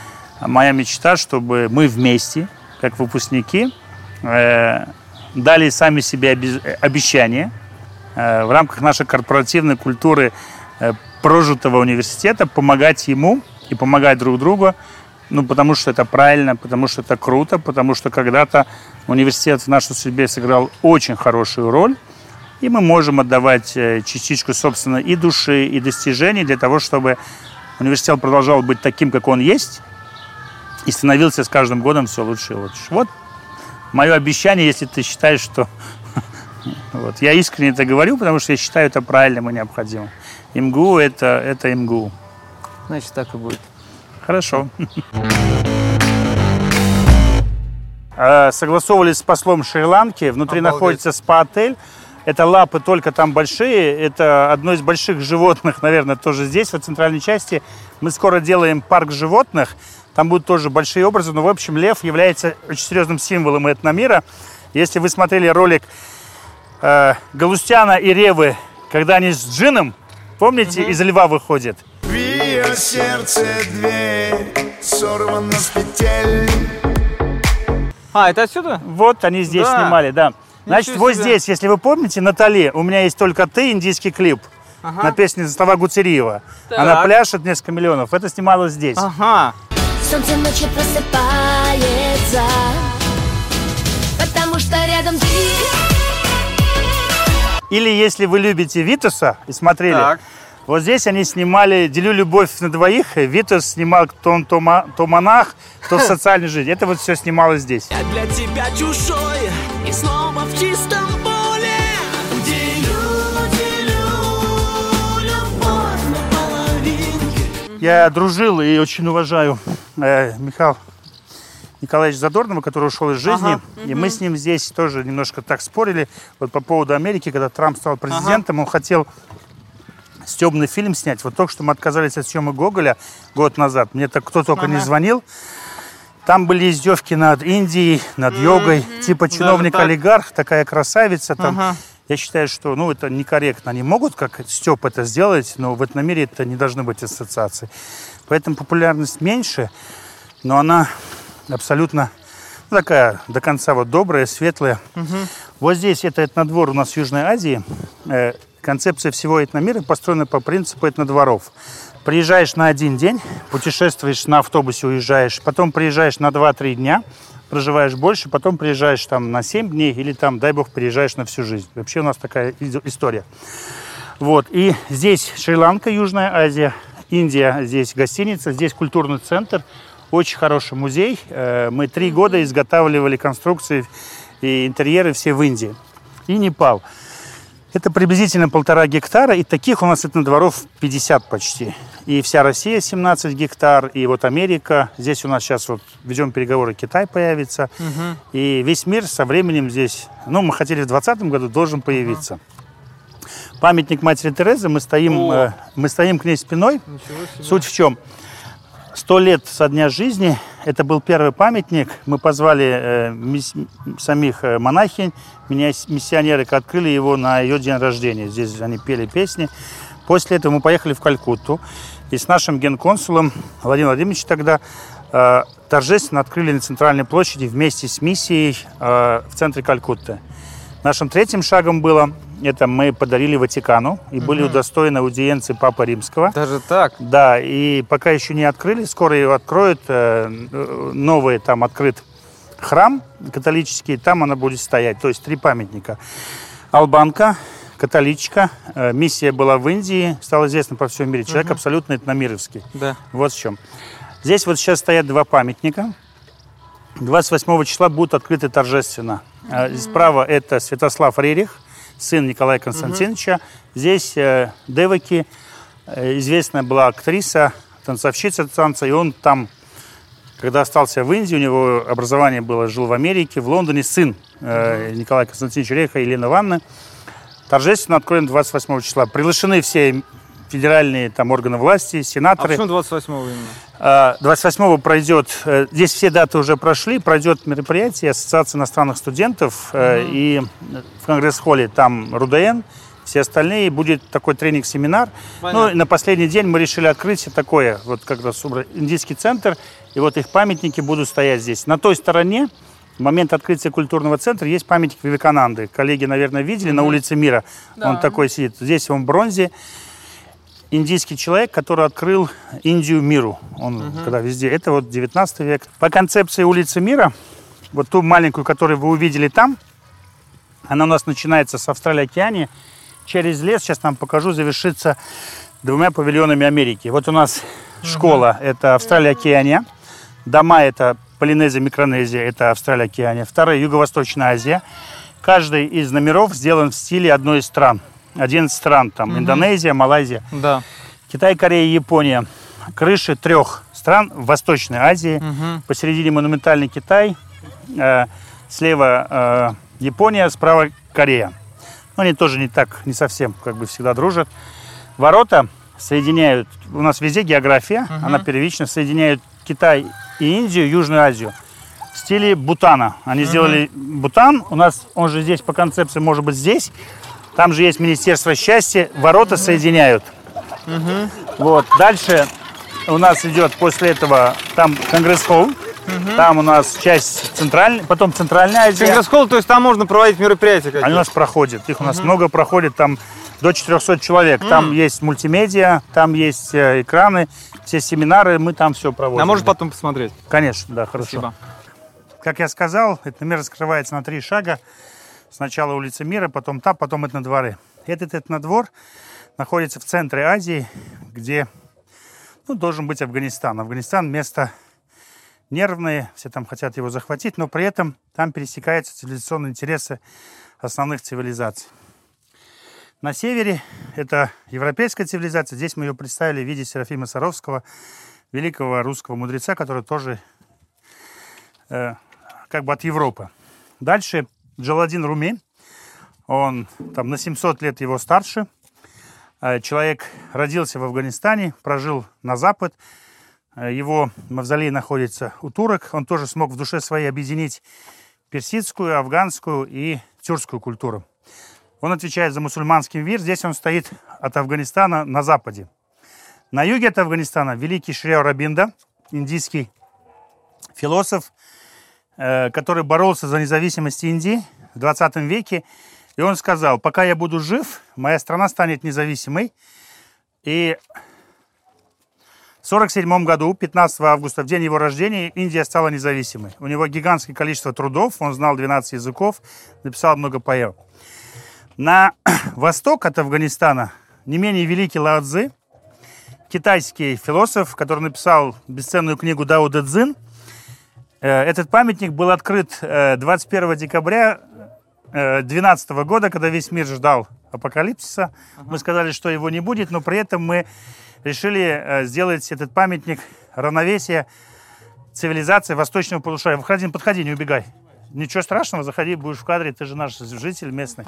моя мечта, чтобы мы вместе, как выпускники, э, дали сами себе обещание в рамках нашей корпоративной культуры прожитого университета, помогать ему и помогать друг другу, ну, потому что это правильно, потому что это круто, потому что когда-то университет в нашей судьбе сыграл очень хорошую роль, и мы можем отдавать э, частичку, собственно, и души, и достижений для того, чтобы университет продолжал быть таким, как он есть, и становился с каждым годом все лучше и лучше. Вот мое обещание, если ты считаешь, что... (laughs) Вот. Я искренне это говорю, потому что я считаю это правильным и необходимым. МГУ это, это МГУ. Значит, так и будет. Хорошо. (laughs) А, согласовывались с послом Шри-Ланки. Внутри Обалдеть. находится спа-отель. Это лапы только там большие. Это одно из больших животных, (laughs) наверное, тоже здесь, в центральной части. Мы скоро делаем парк животных. Там будут тоже большие образы. Но, в общем, лев является очень серьезным символом этого мира. Если вы смотрели ролик э, Галустяна и Ревы, когда они с Джином Помните, угу. из льва выходит? В ее сердце дверь сорвана с петель. А, это отсюда? Вот они здесь да. снимали, да. Значит, Ничего вот себе. здесь, если вы помните, Натали, у меня есть только ты, индийский клип. Ага. На песне слова Гуцериева. Так. Она пляшет несколько миллионов. Это снималось здесь. Ага. Солнце ночью просыпается, потому что рядом ты. Или если вы любите Витуса и смотрели, так. вот здесь они снимали «Делю любовь на двоих». Витус снимал то он то, то монах, то в (laughs) социальной жизни. Это вот все снималось здесь. Я для тебя чужой и снова в чистом поле. Я дружил и очень уважаю э, Михаил Николаевич Задорнова, который ушел из жизни. Ага. И угу. мы с ним здесь тоже немножко так спорили. Вот по поводу Америки, когда Трамп стал президентом, ага. он хотел стебный фильм снять. Вот только что мы отказались от съемок Гоголя год назад. Мне так кто только ага. не звонил. Там были издевки над Индией, над mm-hmm. йогой. Типа чиновник-олигарх, так. такая красавица. Там. Ага. Я считаю, что ну, это некорректно. Они могут как Степ это сделать, но в этом мире это не должны быть ассоциации. Поэтому популярность меньше, но она абсолютно ну, такая до конца вот добрая, светлая. Угу. Вот здесь это этнодвор у нас в Южной Азии. Э, концепция всего этномира построена по принципу этнодворов. Приезжаешь на один день, путешествуешь на автобусе, уезжаешь, потом приезжаешь на 2-3 дня, проживаешь больше, потом приезжаешь там на 7 дней или там, дай бог, приезжаешь на всю жизнь. Вообще у нас такая история. Вот, и здесь Шри-Ланка, Южная Азия, Индия, здесь гостиница, здесь культурный центр – очень хороший музей. Э, мы три года изготавливали конструкции и интерьеры все в Индии. И Непал. Это приблизительно полтора гектара, и таких у нас это дворов 50 почти. И вся Россия 17 гектар, и вот Америка. Здесь у нас сейчас вот ведем переговоры, Китай появится. Угу. И весь мир со временем здесь, ну, мы хотели в 2020 году, должен появиться. Угу. Памятник матери Терезы. Мы стоим, э, мы стоим к ней спиной. Суть в чем? Сто лет со дня жизни. Это был первый памятник. Мы позвали э, мисс, самих э, монахинь, миссионеры, открыли его на ее день рождения. Здесь они пели песни. После этого мы поехали в Калькутту. И с нашим генконсулом Владимиром Владимировичем тогда э, торжественно открыли на центральной площади вместе с миссией э, в центре Калькутты. Нашим третьим шагом было это мы подарили Ватикану и угу. были удостоены аудиенции Папы Римского. Даже так? Да, и пока еще не открыли, скоро его откроют, э, новый там открыт храм католический, там она будет стоять, то есть три памятника. Албанка, католичка, э, миссия была в Индии, стало известно по всему мире, человек угу. абсолютно этномировский. Да. Вот в чем. Здесь вот сейчас стоят два памятника. 28 числа будут открыты торжественно. Угу. Справа это Святослав Рерих – сын Николая Константиновича. Угу. Здесь э, Деваки, э, известная была актриса, танцовщица танца, и он там, когда остался в Индии, у него образование было, жил в Америке, в Лондоне, сын э, Николая Константиновича Реха, Елена Ивановна. Торжественно откроем 28 числа. Приглашены все федеральные там органы власти, сенаторы. А почему 28 именно? 28 пройдет, э, здесь все даты уже прошли, пройдет мероприятие Ассоциации иностранных студентов угу. и в Конгресс-холле там РУДН, все остальные, будет такой тренинг-семинар. Ну, и на последний день мы решили открыть такое, вот как раз индийский центр, и вот их памятники будут стоять здесь. На той стороне, в момент открытия культурного центра, есть памятник Вивекананды. Коллеги, наверное, видели mm на улице Мира. Да. Он такой сидит. Здесь он в бронзе индийский человек, который открыл Индию миру. Он угу. когда везде. Это вот 19 век. По концепции улицы мира, вот ту маленькую, которую вы увидели там, она у нас начинается с Австралии-Океании. Через лес, сейчас нам покажу, завершится двумя павильонами Америки. Вот у нас угу. школа, это Австралия-Океания. Дома это Полинезия, Микронезия, это Австралия-Океания. Вторая Юго-Восточная Азия. Каждый из номеров сделан в стиле одной из стран. 11 стран, там, угу. Индонезия, Малайзия, да. Китай, Корея, Япония. Крыши трех стран в Восточной Азии. Угу. Посередине монументальный Китай, э, слева э, Япония, справа Корея. Но они тоже не так, не совсем, как бы всегда дружат. Ворота соединяют, у нас везде география, угу. она первична, соединяют Китай и Индию, Южную Азию в стиле Бутана. Они угу. сделали Бутан, у нас, он же здесь по концепции может быть здесь, там же есть Министерство счастья, ворота угу. соединяют. Угу. Вот. Дальше у нас идет после этого там Конгресс-холл. Угу. Там у нас часть центральная, потом центральная Азия. Конгресс-холл, то есть там можно проводить мероприятия какие-то? Они у нас проходят. Их у нас много проходит, там до 400 человек. Угу. Там есть мультимедиа, там есть э, экраны, все семинары, мы там все проводим. А может потом посмотреть? Конечно, да, хорошо. Спасибо. Как я сказал, этот мир раскрывается на три шага. Сначала улица Мира, потом та, потом этнодворы. Этот этнодвор находится в центре Азии, где ну, должен быть Афганистан. Афганистан место нервное, все там хотят его захватить, но при этом там пересекаются цивилизационные интересы основных цивилизаций. На севере это европейская цивилизация. Здесь мы ее представили в виде Серафима Саровского, великого русского мудреца, который тоже э, как бы от Европы. Дальше Джаладин Руми, он там на 700 лет его старше. Э, человек родился в Афганистане, прожил на Запад. Э, его мавзолей находится у турок. Он тоже смог в душе своей объединить персидскую, афганскую и тюркскую культуру. Он отвечает за мусульманский мир. Здесь он стоит от Афганистана на западе. На юге от Афганистана великий Шри Рабинда, индийский философ, который боролся за независимость Индии в 20 веке. И он сказал, пока я буду жив, моя страна станет независимой. И в 1947 году, 15 августа, в день его рождения, Индия стала независимой. У него гигантское количество трудов, он знал 12 языков, написал много поэм. На (clears throat) восток от Афганистана не менее великий Лао Цзы, китайский философ, который написал бесценную книгу Дао Дэ Цзин – Э, этот памятник был открыт 21 э, декабря 2012 э, года, когда весь мир ждал апокалипсиса. Мы сказали, что его не будет, но при этом мы решили сделать этот памятник равновесия цивилизации восточного полушария. Выходи, подходи, не убегай. Ничего страшного, заходи, будешь в кадре, ты же наш житель местный.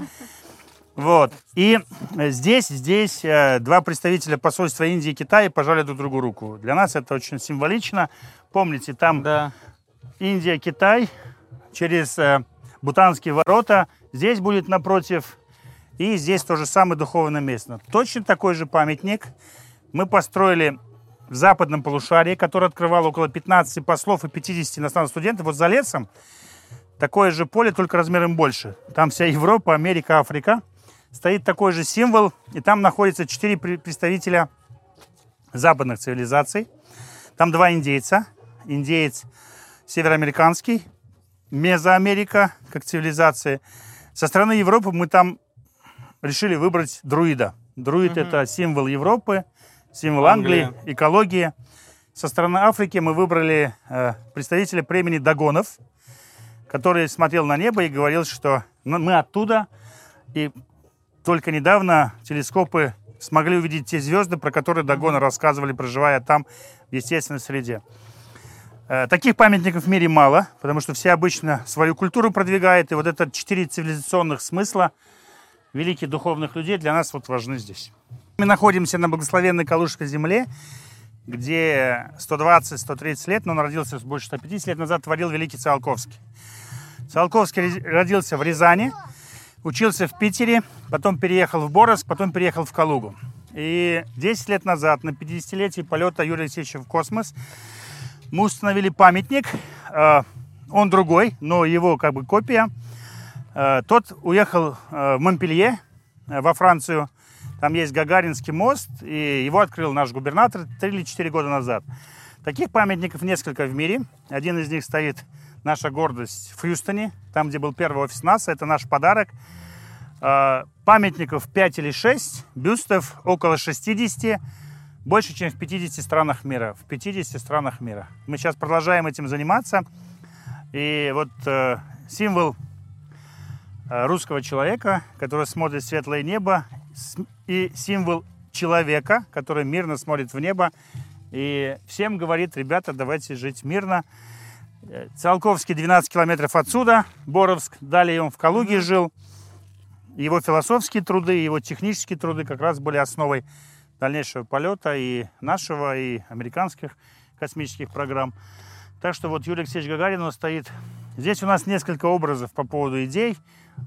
Вот. И здесь, здесь э, два представителя посольства Индии и Китая пожали друг другу руку. Для нас это очень символично. Помните, там да. Индия, Китай, через э, Бутанские ворота. Здесь будет напротив. И здесь то же самое духовное место. Точно такой же памятник мы построили в западном полушарии, который открывал около 15 послов и 50 иностранных студентов. Вот за лесом такое же поле, только размером больше. Там вся Европа, Америка, Африка стоит такой же символ, и там находится четыре представителя западных цивилизаций. Там два индейца. Индеец североамериканский, Мезоамерика как цивилизация. Со стороны Европы мы там решили выбрать друида. Друид угу. это символ Европы, символ Англии, Англия. экологии. Со стороны Африки мы выбрали э, представителя племени Дагонов, который смотрел на небо и говорил, что мы оттуда, и только недавно телескопы смогли увидеть те звезды, про которые Дагоны рассказывали, проживая там в естественной среде. Э, таких памятников в мире мало, потому что все обычно свою культуру продвигают, и вот это четыре цивилизационных смысла великих духовных людей для нас вот важны здесь. Мы находимся на благословенной Калужской земле, где 120-130 лет, но он родился больше 150 лет назад, творил великий Циолковский. Циолковский родился в Рязани, Учился в Питере, потом переехал в Боровск, потом переехал в Калугу. И 10 лет назад, на 50-летие полета Юрия Алексеевича в космос, мы установили памятник. Э, он другой, но его как бы копия. Э, тот уехал э, в Монпелье, во Францию. Там есть Гагаринский мост, и его открыл наш губернатор 3 или 4 года назад. Таких памятников несколько в мире. Один из них стоит наша гордость в Хьюстоне, там, где был первый офис НАСА. Это наш подарок. Памятников 5 или 6, бюстов около 60, больше, чем в 50 странах мира. В 50 странах мира. Мы сейчас продолжаем этим заниматься. И вот э, символ э, русского человека, который смотрит в светлое небо, и символ человека, который мирно смотрит в небо, и всем говорит, ребята, давайте жить мирно, Циолковский 12 километров отсюда, Боровск. Далее он в Калуге жил. Его философские труды, его технические труды как раз были основой дальнейшего полета и нашего, и американских космических программ. Так что вот Юрий Алексеевич Гагарин он стоит. Здесь у нас несколько образов по поводу идей.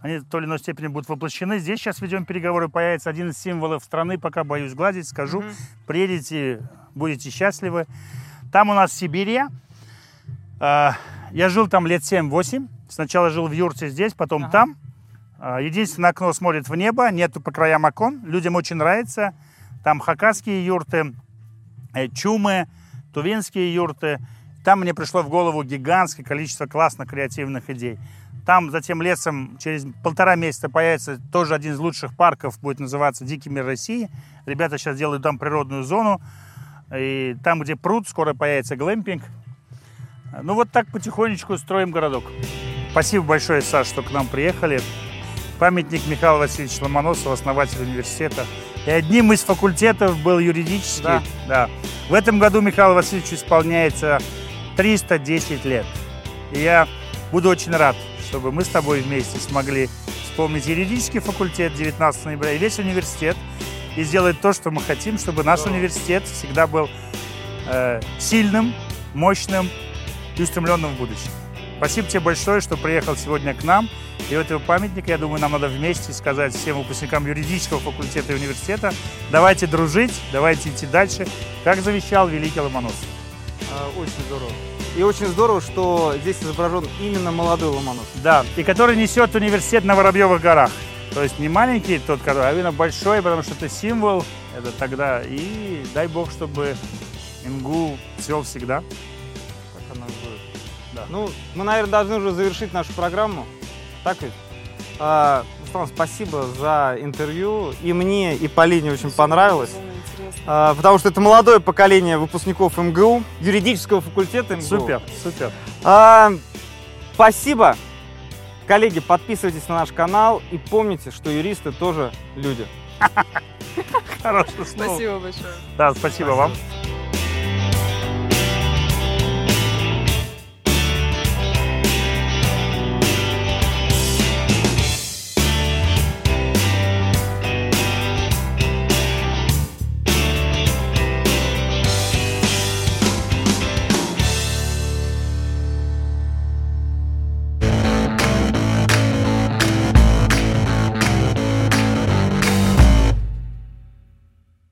Они в той или иной степени будут воплощены. Здесь сейчас ведем переговоры. Появится один из символов страны. Пока боюсь гладить, скажу. Mm-hmm. Приедете, будете счастливы. Там у нас Сибирия. А, я жил там лет 7-8. Сначала жил в юрте здесь, потом ага. там. А, единственное окно смотрит в небо, нету по краям окон. Людям очень нравится. Там хакасские юрты, э, чумы, тувинские юрты. Там мне пришло в голову гигантское количество классных креативных идей. Там затем лесом через полтора месяца появится тоже один из лучших парков, будет называться «Дикий мир России». Ребята сейчас делают там природную зону. И там, где пруд, скоро появится глэмпинг. Ну вот так потихонечку строим городок. Спасибо большое, Саш, что к нам приехали. Памятник Михаила Васильевича Ломоносова, основатель университета. И одним из факультетов был юридический. Да. да. В этом году Михаилу Васильевичу исполняется 310 лет. И я буду очень рад, чтобы мы с тобой вместе смогли вспомнить юридический факультет 19 ноября и весь университет и сделать то, что мы хотим, чтобы наш университет всегда был э, сильным, мощным и устремленным в будущее. Спасибо тебе большое, что приехал сегодня к нам. И у этого памятника, я думаю, нам надо вместе сказать всем выпускникам юридического факультета и университета, давайте дружить, давайте идти дальше, как завещал великий Ломоносов. А, очень здорово. И очень здорово, что здесь изображен именно молодой Ломоносов. Да, и который несет университет на Воробьевых горах. То есть не маленький тот, который, а именно большой, потому что это символ, это тогда. И дай бог, чтобы МГУ цвел всегда. Ну, мы, наверное, должны уже завершить нашу программу. Так ведь? А, Руслан, спасибо за интервью. И мне, и Полине очень спасибо, понравилось. А, потому что это молодое поколение выпускников МГУ, юридического факультета МГУ. Супер, супер. А, спасибо. Коллеги, подписывайтесь на наш канал и помните, что юристы тоже люди. (laughs) Хорошее слово. Спасибо большое. Да, спасибо, спасибо. вам.